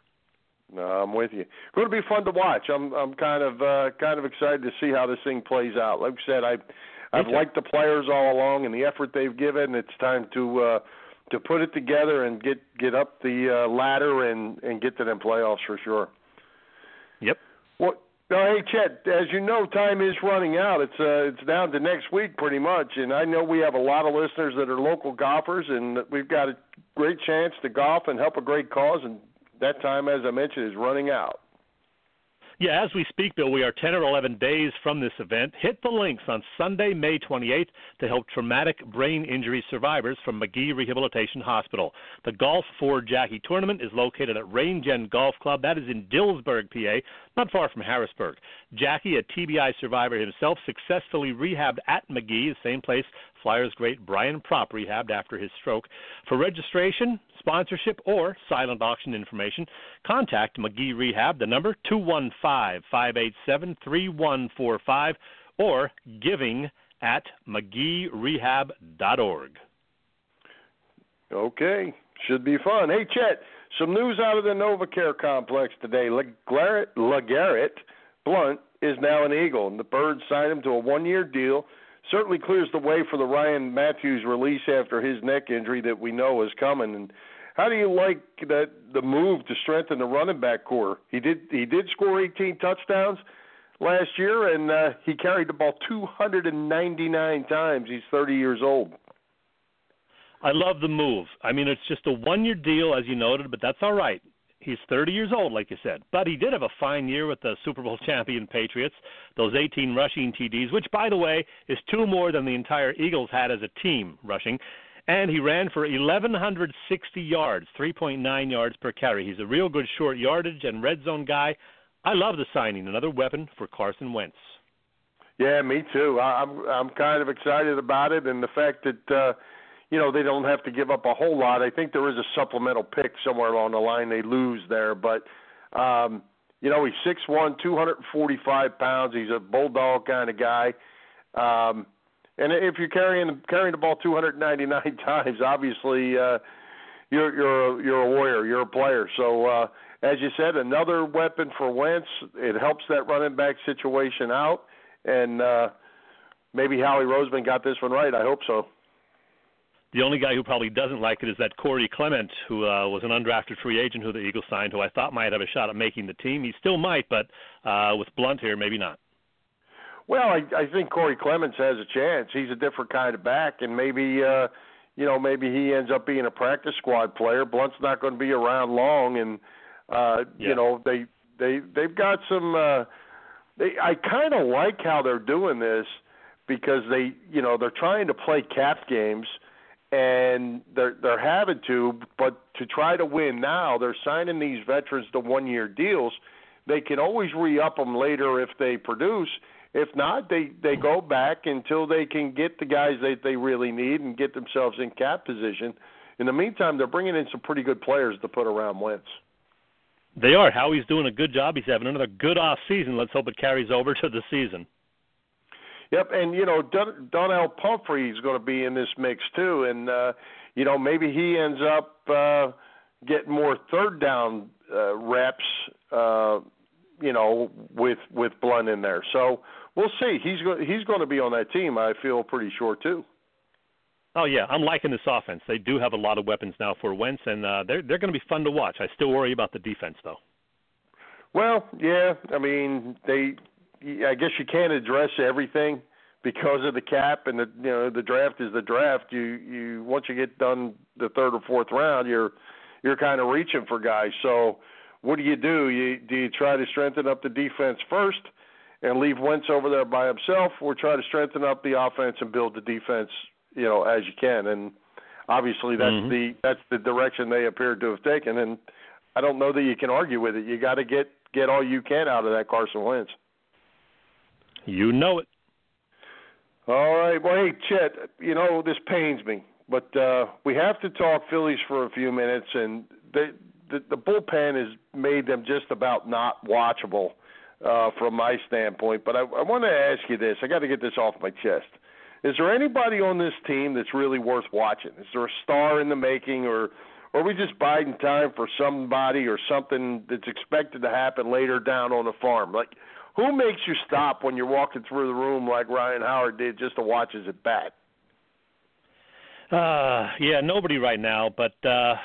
S2: No, I'm with you. Going to be fun to watch. I'm I'm kind of uh, kind of excited to see how this thing plays out. Like I said, I I've liked the players all along and the effort they've given. It's time to uh, to put it together and get get up the uh, ladder and and get to them playoffs for sure.
S3: Yep.
S2: Well, no, hey Chet, as you know, time is running out. It's uh, it's down to next week pretty much, and I know we have a lot of listeners that are local golfers, and we've got a great chance to golf and help a great cause, and that time, as I mentioned, is running out.
S3: Yeah, as we speak, Bill, we are 10 or 11 days from this event. Hit the links on Sunday, May 28th to help traumatic brain injury survivors from Magee Rehabilitation Hospital. The Golf for Jackie tournament is located at Range End Golf Club. That is in Dillsburg, PA, not far from Harrisburg. Jackie, a TBI survivor himself, successfully rehabbed at Magee, the same place Flyers great Brian Propp rehabbed after his stroke. For registration, sponsorship, or silent auction information, contact Magee Rehab, the number 215 587 3145, or giving at MageeRehab.org.
S2: Okay, should be fun. Hey, Chet, some news out of the NovaCare complex today. LeGarrette, LeGarrette Blount is now an Eagle, and the Birds signed him to a one-year deal – certainly clears the way for the Ryan Mathews release after his neck injury that we know is coming. And how do you like that the move to strengthen the running back core? He did he did score 18 touchdowns last year, and uh, he carried the ball 299 times. He's 30 years old.
S3: I love the move. I mean, it's just a one-year deal, as you noted, but that's all right. He's 30 years old, like you said, but he did have a fine year with the Super Bowl champion Patriots. Those 18 rushing TDs, which, by the way, is two more than the entire Eagles had as a team rushing. And he ran for 1,160 yards, 3.9 yards per carry. He's a real good short yardage and red zone guy. I love the signing, another weapon for Carson Wentz.
S2: Yeah, me too. I'm I'm kind of excited about it, and the fact that uh, you know they don't have to give up a whole lot. I think there is a supplemental pick somewhere along the line they lose there, but um, you know he's six one, two hundred and forty five pounds. He's a bulldog kind of guy. Um, and if you're carrying carrying the ball 299 times, obviously uh, you're you're a, you're a warrior, you're a player. So uh, as you said, another weapon for Wentz. It helps that running back situation out, and uh, maybe Howie Roseman got this one right. I hope so
S3: The only guy who probably doesn't like it is that Corey Clement, who uh, was an undrafted free agent who the Eagles signed, who I thought might have a shot at making the team. He still might, but uh, with Blount here, maybe not.
S2: Well, I, I think Corey Clements has a chance. He's a different kind of back, and maybe uh, you know maybe he ends up being a practice squad player. Blount's not going to be around long, and uh,
S3: Yeah.
S2: you know they they they've got some. Uh, they I kind of like how they're doing this because they you know they're trying to play cap games and they're they're having to but to try to win now they're signing these veterans to one year deals they can always re-up them later if they produce if not they they go back until they can get the guys that they really need and get themselves in cap position in the meantime they're bringing in some pretty good players to put around Wentz
S3: They are. Howie's doing a good job. He's having another good off season. Let's hope it carries over to the season.
S2: Yep, and you know Don, Donnell Pumphrey is going to be in this mix too, and uh, you know maybe he ends up uh, getting more third down uh, reps, uh, you know, with with Blount in there. So we'll see. He's go- he's going to be on that team. I feel pretty sure too.
S3: Oh yeah, I'm liking this offense. They do have a lot of weapons now for Wentz, and uh, they're they're going to be fun to watch. I still worry about the defense though.
S2: Well, yeah, I mean they. I guess you can't address everything because of the cap and the you know the draft is the draft. You you once you get done the third or fourth round, you're you're kind of reaching for guys. So what do you do? You do you try to strengthen up the defense first and leave Wentz over there by himself, or try to strengthen up the offense and build the defense, you know, as you can. And obviously that's
S3: Mhm.
S2: the that's the direction they appear to have taken. And I don't know that you can argue with it. You got to get get all you can out of that Carson Wentz.
S3: You know it.
S2: All right. Well, hey, Chet, you know this pains me, but uh, we have to talk Phillies for a few minutes, and the the, the bullpen has made them just about not watchable uh, from my standpoint. But I, I want to ask you this. I got to get this off my chest. Is there anybody on this team that's really worth watching? Is there a star in the making, or, or are we just biding time for somebody or something that's expected to happen later down on the farm? Like, who makes you stop when you're walking through the room like Ryan Howard did just to watch his at bat?
S3: Uh, yeah, nobody right now, but uh,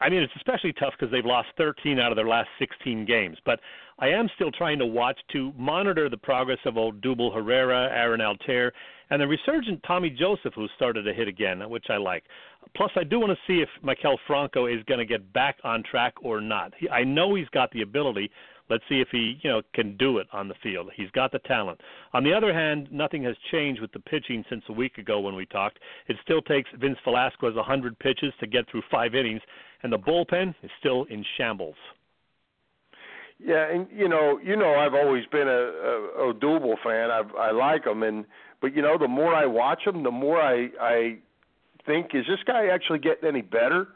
S3: I mean it's especially tough because they've lost 13 out of their last 16 games. But I am still trying to watch to monitor the progress of Odubel Herrera, Aaron Altherr, and the resurgent Tommy Joseph, who started to hit again, which I like. Plus, I do want to see if Maikel Franco is going to get back on track or not. He, I know he's got the ability. Let's see if he, you know, can do it on the field. He's got the talent. On the other hand, nothing has changed with the pitching since a week ago when we talked. It still takes Vince Velasquez 100 pitches to get through five innings, and the bullpen is still in shambles.
S2: Yeah, and you know, you know, I've always been a, a Odubel fan. I I like him, and but you know, the more I watch him, the more I I think is this guy actually getting any better?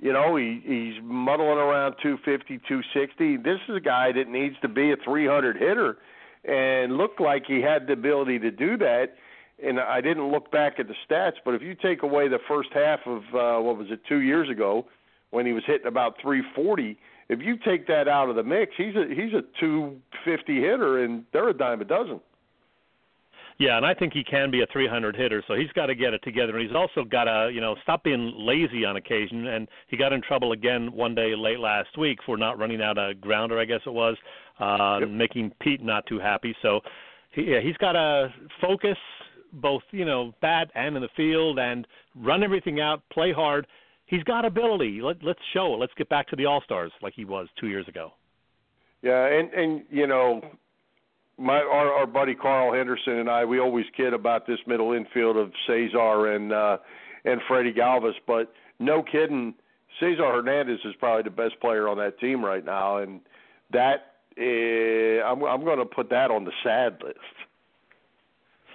S2: You know, he he's muddling around 250, 260. This is a guy that needs to be a 300 hitter, and looked like he had the ability to do that. And I didn't look back at the stats, but if you take away the first half of uh, what was it two years ago, when he was hitting about 340 if you take that out of the mix, he's a he's a 250 hitter, and they're a dime a dozen.
S3: Yeah, and I think he can be a 300 hitter, so he's got to get it together. And he's also got to, you know, stop being lazy on occasion. And he got in trouble again one day late last week for not running out a grounder, I guess it was, uh,
S2: Yep.
S3: making Pete not too happy. So, he, yeah, he's got to focus both, you know, bat and in the field, and run everything out, play hard. He's got ability. Let, let's show it. Let's get back to the All Stars like he was two years ago.
S2: Yeah, and and you know, my our, our buddy Carl Henderson and I, we always kid about this middle infield of Cesar and uh, and Freddie Galvis, but no kidding, Cesar Hernandez is probably the best player on that team right now, and that uh, I'm I'm going to put that on the sad list.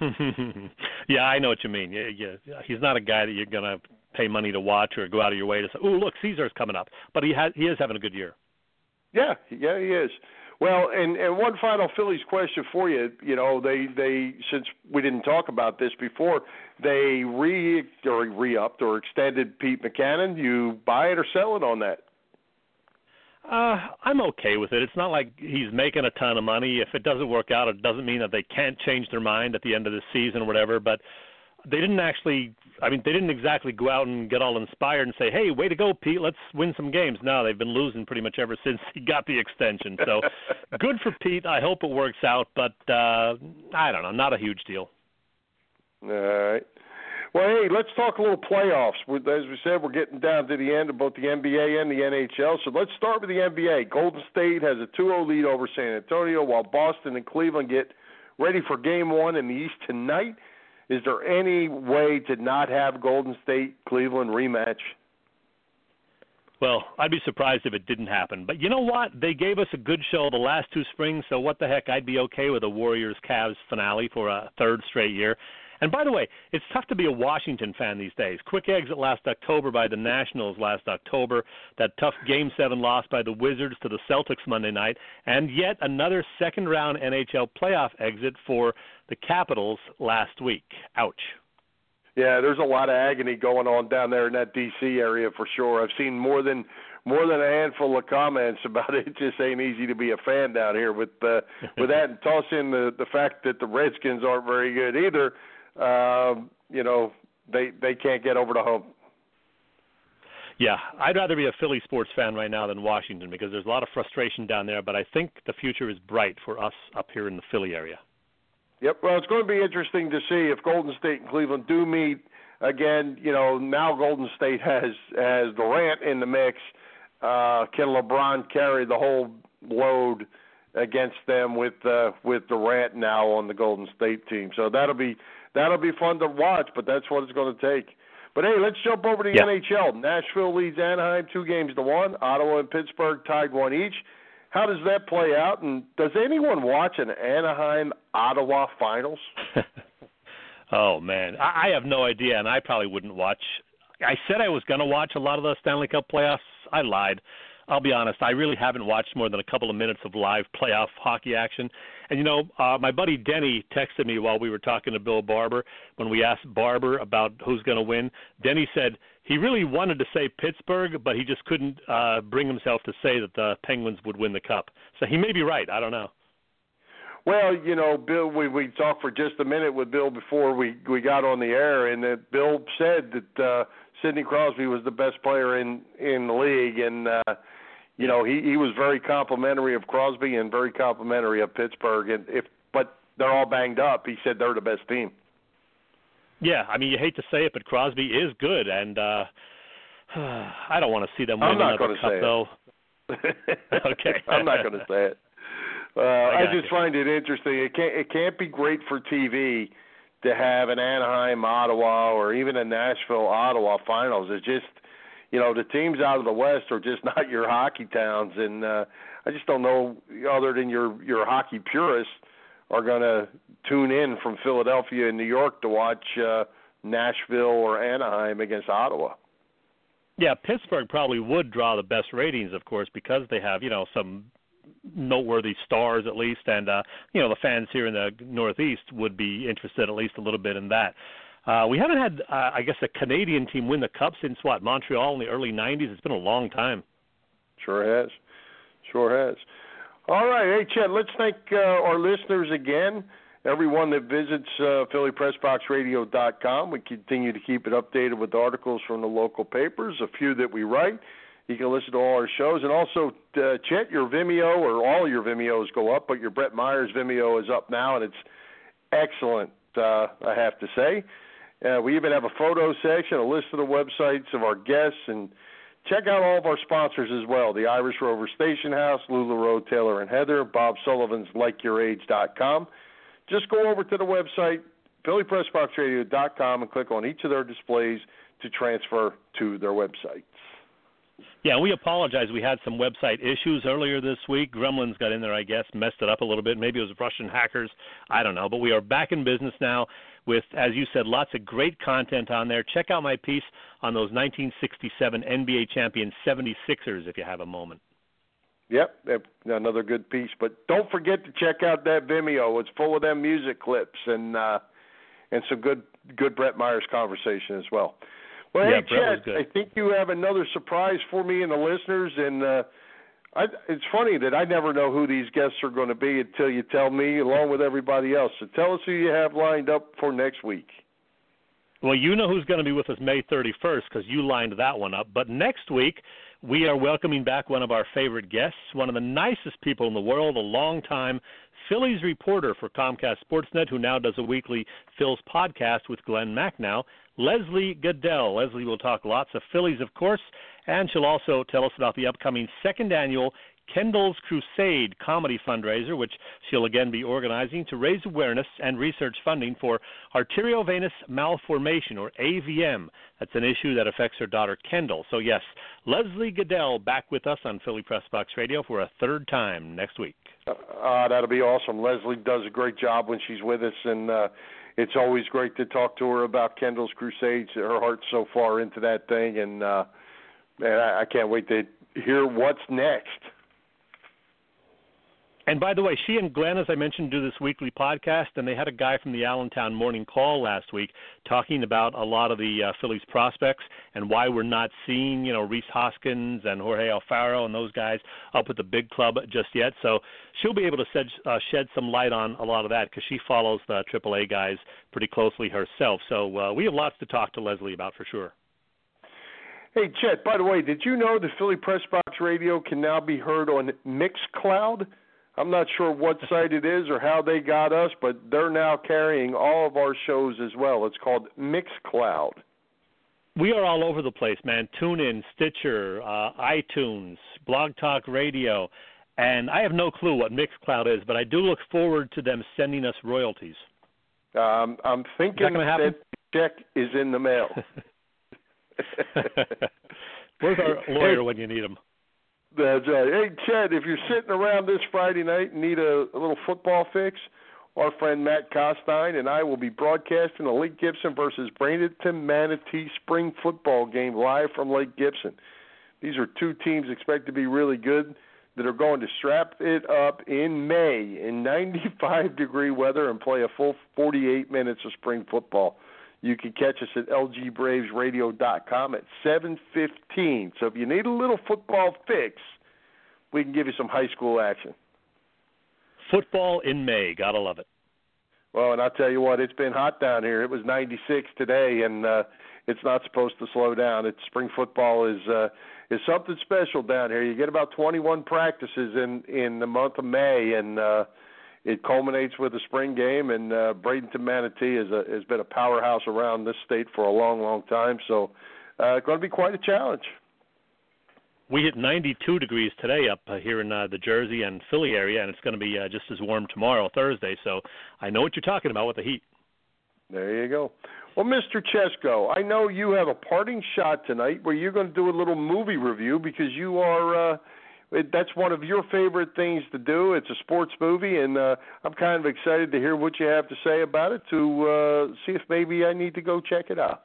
S3: yeah, I know what you mean. Yeah, yeah, he's not a guy that you're gonna pay money to watch or go out of your way to say, "Oh, look, Cesar's coming up." But he has he is having a good year.
S2: Yeah, yeah, he is. Well, and and one final Phillies question for you. You know, they they since we didn't talk about this before, they re or re upped or extended Pete Mackanin. You buy it or sell it on that?
S3: Uh, I'm okay with it. It's not like he's making a ton of money. If it doesn't work out, it doesn't mean that they can't change their mind at the end of the season or whatever. But they didn't actually. I mean, they didn't exactly go out and get all inspired and say, "Hey, way to go, Pete! Let's win some games." No, they've been losing pretty much ever since he got the extension. So, good for Pete. I hope it works out, but uh I don't know, not a huge deal.
S2: All right. Well, hey, let's talk a little playoffs. As we said, we're getting down to the end of both the NBA and the NHL. So let's start with the NBA. Golden State has a 2-0 lead over San Antonio, while Boston and Cleveland get ready for Game One in the East tonight. Is there any way to not have Golden State Cleveland rematch?
S3: Well, I'd be surprised if it didn't happen. But you know what? They gave us a good show the last two springs, so what the heck? I'd be okay with a Warriors Cavs finale for a third straight year. And by the way, it's tough to be a Washington fan these days. Quick exit last October by the Nationals last October, that tough Game 7 loss by the Wizards to the Celtics Monday night, and yet another second round NHL playoff exit for the Capitals last week. Ouch.
S2: Yeah, there's a lot of agony going on down there in that DC area for sure. I've seen more than more than a handful of comments about it. it just ain't easy to be a fan down here with uh, with that, and toss in the the fact that the Redskins aren't very good either. Um, you know, they they can't get over the hump.
S3: Yeah, I'd rather be a Philly sports fan right now than Washington because there's a lot of frustration down there, but I think the future is bright for us up here in the Philly area.
S2: Yep. Well, it's going to be interesting to see if Golden State and Cleveland do meet again. You know, now Golden State has has Durant in the mix. Uh, can LeBron carry the whole load against them with uh, with Durant now on the Golden State team? So that'll be that'll be fun to watch. But that's what it's going to take. But hey, let's jump over to the
S3: Yeah.
S2: NHL. Nashville leads Anaheim two games to one. Ottawa and Pittsburgh tied one each. How does that play out? And does anyone watch an Anaheim Ottawa finals?
S3: oh man, I, I have no idea, and I probably wouldn't watch. I said I was going to watch a lot of the Stanley Cup playoffs. I lied. I'll be honest. I really haven't watched more than a couple of minutes of live playoff hockey action. And you know, uh, my buddy Denny texted me while we were talking to Bill Barber when we asked Barber about who's going to win. Denny said he really wanted to say Pittsburgh, but he just couldn't uh, bring himself to say that the Penguins would win the cup. So he may be right. I don't know.
S2: Well, you know, Bill, we we talked for just a minute with Bill before we we got on the air, and that Bill said that uh, Sidney Crosby was the best player in in the league, and uh, you know he he was very complimentary of Crosby and very complimentary of Pittsburgh, and if but they're all banged up, he said they're the best team.
S3: Yeah, I mean, you hate to say it, but Crosby is good, and uh I don't want to see them
S2: I'm
S3: win
S2: not
S3: another cup,
S2: say it.
S3: though. Okay.
S2: I'm not going to say it. Uh, I,
S3: got
S2: just
S3: you.
S2: find it interesting. It can't it can't be great for TV to have an Anaheim Ottawa or even a Nashville Ottawa finals. It's just you know the teams out of the West are just not your hockey towns, and uh, I just don't know other than your your hockey purists are going to tune in from Philadelphia and New York to watch uh, Nashville or Anaheim against Ottawa.
S3: Yeah, Pittsburgh probably would draw the best ratings, of course, because they have you know some noteworthy stars at least, and uh, you know the fans here in the Northeast would be interested at least a little bit in that. Uh, we haven't had, uh, I guess, a Canadian team win the cup since what Montreal in the early '90s. It's been a long time.
S2: Sure has. Sure has. All right. Hey, Chet, let's thank uh, our listeners again. Everyone that visits uh, PhillyPressBoxRadio.com. We continue to keep it updated with articles from the local papers, a few that we write. You can listen to all our shows. And also, uh, Chet, your Vimeo, or all your Vimeos go up, but your Brett Myers Vimeo is up now, and it's excellent, uh, I have to say. Uh, we even have a photo section, a list of the websites of our guests, and check out all of our sponsors as well the Irish Rover Station House, LuLaRoe, Taylor and Heather, Bob Sullivan's LikeYourAge.com. Just go over to the website, PhillyPressBoxRadio.com, and click on each of their displays to transfer to their websites.
S3: Yeah, we apologize. We had some website issues earlier this week. Gremlins got in there, I guess, messed it up a little bit. Maybe it was Russian hackers. I don't know. But we are back in business now with, as you said, lots of great content on there. Check out my piece on those 1967 NBA champion 76ers if you have a moment.
S2: Yep, another good piece. But don't forget to check out that Vimeo. It's full of them music clips and uh, and some good good Brett Myers conversation as well. Well,
S3: Yeah,
S2: hey,
S3: Brett
S2: Chet. I think you have another surprise for me and the listeners. And uh, I, it's funny that I never know who these guests are going to be until you tell me, along with everybody else. So tell us who you have lined up for next week.
S3: Well, you know who's going to be with us May 31st because you lined that one up. But next week, we are welcoming back one of our favorite guests, one of the nicest people in the world, a long-time Phillies reporter for Comcast Sportsnet, who now does a weekly Phil's podcast with Glenn Macnow, Leslie Gudel. Leslie will talk lots of Phillies, of course, and she'll also tell us about the upcoming second annual Kendall's Crusade comedy fundraiser, which she'll again be organizing to raise awareness and research funding for arteriovenous malformation, or AVM. That's an issue that affects her daughter Kendall. So, yes, Leslie Gudel back with us on Philly Press Box Radio for a third time next week.
S2: Uh, that'll be awesome. Leslie does a great job when she's with us, and uh, it's always great to talk to her about Kendall's Crusades. Her heart's so far into that thing, and uh, man, I, I can't wait to hear what's next.
S3: And by the way, she and Glenn, as I mentioned, do this weekly podcast, and they had a guy from the Allentown Morning Call last week talking about a lot of the uh, Phillies prospects and why we're not seeing, you know, Rhys Hoskins and Jorge Alfaro and those guys up at the big club just yet. So she'll be able to shed, uh, shed some light on a lot of that because she follows the AAA guys pretty closely herself. So uh, we have lots to talk to Leslie about for sure.
S2: Hey, Chet, by the way, did you know that Philly Press Box Radio can now be heard on Mixcloud? I'm not sure what site it is or how they got us, but they're now carrying all of our shows as well. It's called Mixcloud.
S3: We are all over the place, man. Tune in, Stitcher, uh, iTunes, Blog Talk Radio, and I have no clue what Mixcloud is, but I do look forward to them sending us royalties.
S2: Um, I'm thinking
S3: that,
S2: that check is in the mail.
S3: Where's our lawyer when you need him?
S2: That's right. Hey, Chad, if you're sitting around this Friday night and need a, a little football fix, our friend Matt Costine and I will be broadcasting the Lake Gibson versus Bradenton Manatee spring football game live from Lake Gibson. These are two teams expected to be really good that are going to strap it up in May in 95 degree weather and play a full 48 minutes of spring football. You can catch us at lgbravesradio.com at 7:15. So if you need a little football fix, we can give you some high school action.
S3: Football in May, gotta love it.
S2: Well, and I'll tell you what, it's been hot down here. It was 96 today, and uh, it's not supposed to slow down. It's spring football is uh, is something special down here. You get about 21 practices in in the month of May, and uh, it culminates with a spring game, and uh, Bradenton Manatee is a, has been a powerhouse around this state for a long, long time. So, uh, it's going to be quite a challenge.
S3: We hit 92 degrees today up uh, here in uh, the Jersey and Philly area, and it's going to be uh, just as warm tomorrow, Thursday. So, I know what you're talking about with the heat.
S2: There you go. Well, Mr. Chesko, I know you have a parting shot tonight where you're going to do a little movie review because you are. Uh, it, that's one of your favorite things to do. It's a sports movie, and uh, I'm kind of excited to hear what you have to say about it to uh, see if maybe I need to go check it out.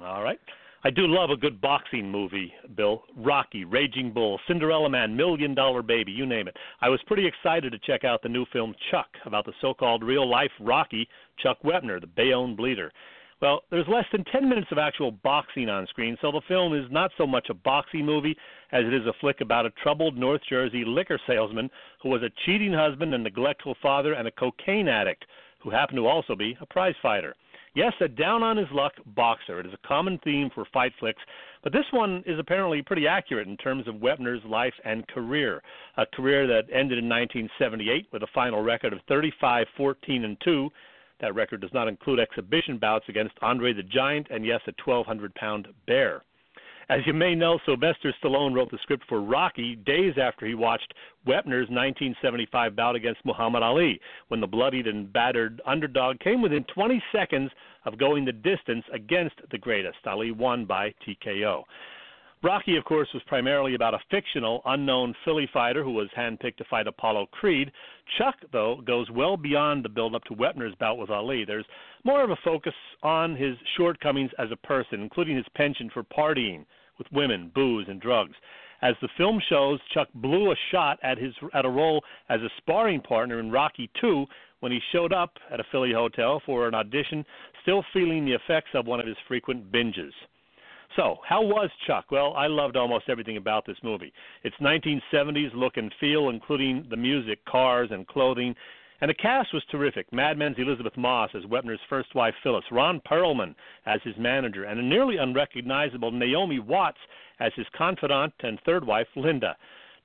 S3: All right. I do love a good boxing movie, Bill. Rocky, Raging Bull, Cinderella Man, Million Dollar Baby, you name it. I was pretty excited to check out the new film Chuck about the so called real life Rocky, Chuck Wepner, the Bayonne Bleeder. Well, there's less than 10 minutes of actual boxing on screen, so the film is not so much a boxing movie as it is a flick about a troubled North Jersey liquor salesman who was a cheating husband, a neglectful father, and a cocaine addict who happened to also be a prize fighter. Yes, a down on his luck boxer. It is a common theme for fight flicks, but this one is apparently pretty accurate in terms of Wepner's life and career. A career that ended in 1978 with a final record of 35 14 and 2 that record does not include exhibition bouts against Andre the Giant and, yes, a 1,200 pound bear. As you may know, Sylvester Stallone wrote the script for Rocky days after he watched Wepner's 1975 bout against Muhammad Ali, when the bloodied and battered underdog came within 20 seconds of going the distance against the greatest. Ali won by TKO. Rocky, of course, was primarily about a fictional, unknown Philly fighter who was handpicked to fight Apollo Creed. Chuck, though, goes well beyond the build up to Wepner's bout with Ali. There's more of a focus on his shortcomings as a person, including his penchant for partying with women, booze, and drugs. As the film shows, Chuck blew a shot at his at a role as a sparring partner in Rocky II when he showed up at a Philly hotel for an audition, still feeling the effects of one of his frequent binges. So, how was Chuck? Well, I loved almost everything about this movie. Its 1970s look and feel, including the music, cars, and clothing. And the cast was terrific. Mad Men's Elisabeth Moss as Wepner's first wife Phyllis, Ron Perlman as his manager, and a nearly unrecognizable Naomi Watts as his confidant and third wife Linda.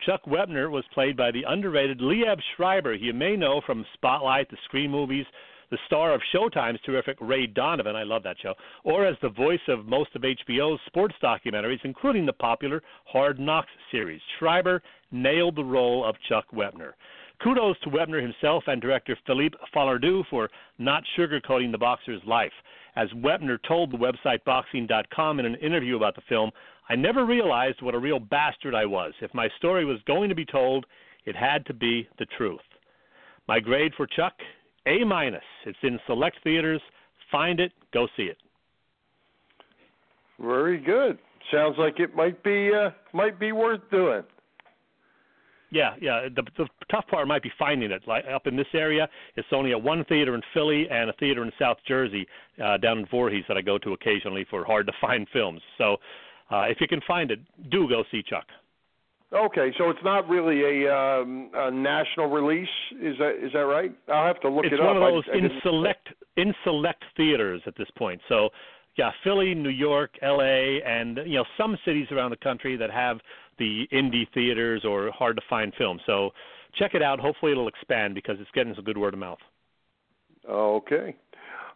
S3: Chuck Wepner was played by the underrated Liev Schreiber. You may know from Spotlight, the Scream movies, the star of Showtime's terrific Ray Donovan, I love that show, or as the voice of most of HBO's sports documentaries, including the popular Hard Knocks series. Schreiber nailed the role of Chuck Wepner. Kudos to Wepner himself and director Philippe Falardeau for not sugarcoating the boxer's life. As Wepner told the website Boxing.com in an interview about the film, I never realized what a real bastard I was. If my story was going to be told, it had to be the truth. My grade for Chuck a minus. It's in select theaters. Find it, go see it.
S2: Very good. Sounds like it might be uh, might be worth doing.
S3: Yeah, yeah. The, the tough part might be finding it. Like up in this area, it's only at one theater in Philly and a theater in South Jersey, uh, down in Voorhees, that I go to occasionally for hard to find films. So, uh, if you can find it, do go see Chuck.
S2: Okay, so it's not really a, um, a national release. Is that is that right? I'll have to look
S3: it's
S2: it
S3: up. It's one of those
S2: I, I
S3: in select in select theaters at this point. So, yeah, Philly, New York, L.A., and you know some cities around the country that have the indie theaters or hard to find films. So, check it out. Hopefully, it'll expand because it's getting some good word of mouth.
S2: Okay.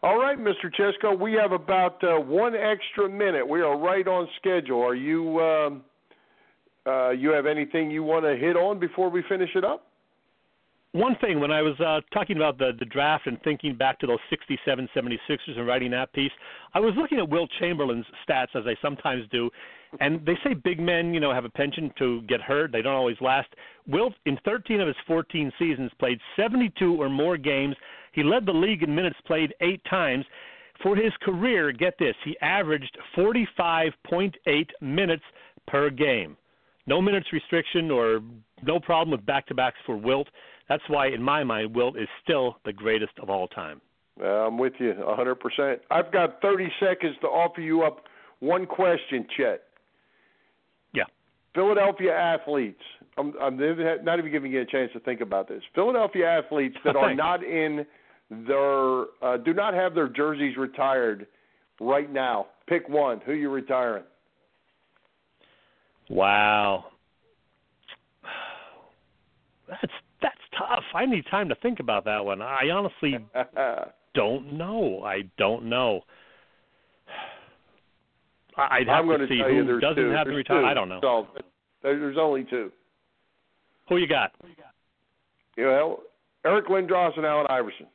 S2: All right, Mr. Chesko, we have about uh, one extra minute. We are right on schedule. Are you? Um, uh, you have anything you want to hit on before we finish it up?
S3: One thing, when I was uh, talking about the, the draft and thinking back to those 67 76ers and writing that piece, I was looking at Wilt Chamberlain's stats, as I sometimes do, and they say big men, you know, have a penchant to get hurt. They don't always last. Wilt, in 13 of his 14 seasons, played 72 or more games. He led the league in minutes played eight times. For his career, get this, he averaged 45.8 minutes per game no minutes restriction or no problem with back to backs for Wilt. That's why, in my mind, Wilt is still the greatest of all time.
S2: Uh, I'm with you 100%. I've got 30 seconds to offer you up one question, Chet.
S3: Yeah.
S2: Philadelphia athletes. I'm, I'm not even giving you a chance to think about this. Philadelphia athletes that are not in their, uh, do not have their jerseys retired right now. Pick one. Who you retiring?
S3: Wow. That's that's tough. I need time to think about that one. I honestly don't know. I don't know. I'd have
S2: I'm going
S3: to see who doesn't
S2: two.
S3: have to retire.
S2: two.
S3: I don't know.
S2: So, there's only two.
S3: Who you got?
S2: You know, Eric Lindros and Allen Iverson.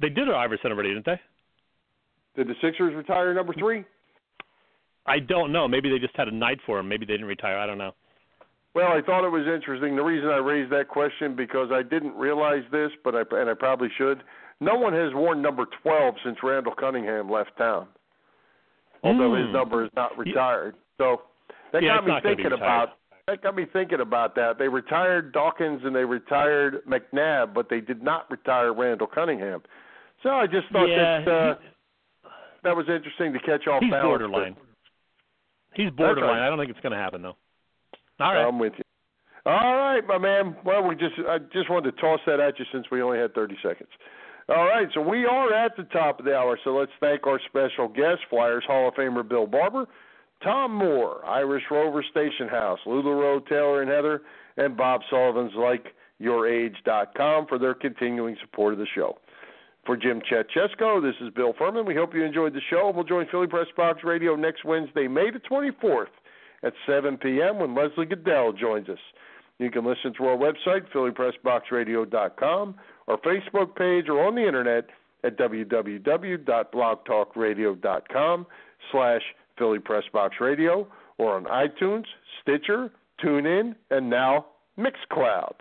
S3: They did Iverson already, didn't they?
S2: Did the Sixers retire number three?
S3: I don't know. Maybe they just had a night for him. Maybe they didn't retire. I don't know.
S2: Well, I thought it was interesting. The reason I raised that question because I didn't realize this, but I and I probably should. No one has worn number 12 since Randall Cunningham left town. Although
S3: Mm.
S2: his number is not retired. So that
S3: Yeah,
S2: got me
S3: not gonna be
S2: thinking about that got me thinking about that. They retired Dawkins and they retired McNabb, but they did not retire Randall Cunningham. So I just thought
S3: yeah,
S2: that uh, that was interesting to catch off
S3: he's
S2: balance.
S3: borderline. He's borderline.
S2: right.
S3: I don't think it's going to happen though. All right.
S2: I'm with you. All right, my man. Well, we just I just wanted to toss that at you since we only had 30 seconds. All right, so we are at the top of the hour. So let's thank our special guest, Flyers Hall of Famer Bill Barber, Tom Moore, Irish Rover Station House, LuLaRoe, Taylor and Heather, and Bob Sullivan's LikeYourAge.com for their continuing support of the show. For Jim Chet Chesko, this is Bill Furman. We hope you enjoyed the show. We'll join Philly Press Box Radio next Wednesday, May the 24th at 7 p.m. when Leslie Gudel joins us. You can listen to our website, phillypressboxradio.com, our Facebook page, or on the internet at www.blogtalkradio.com slash phillypressboxradio, or on iTunes, Stitcher, TuneIn, and now Mixcloud.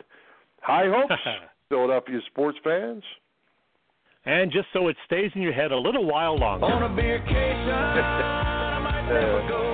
S2: High hopes, Philadelphia sports fans.
S3: And just so it stays in your head a little while longer.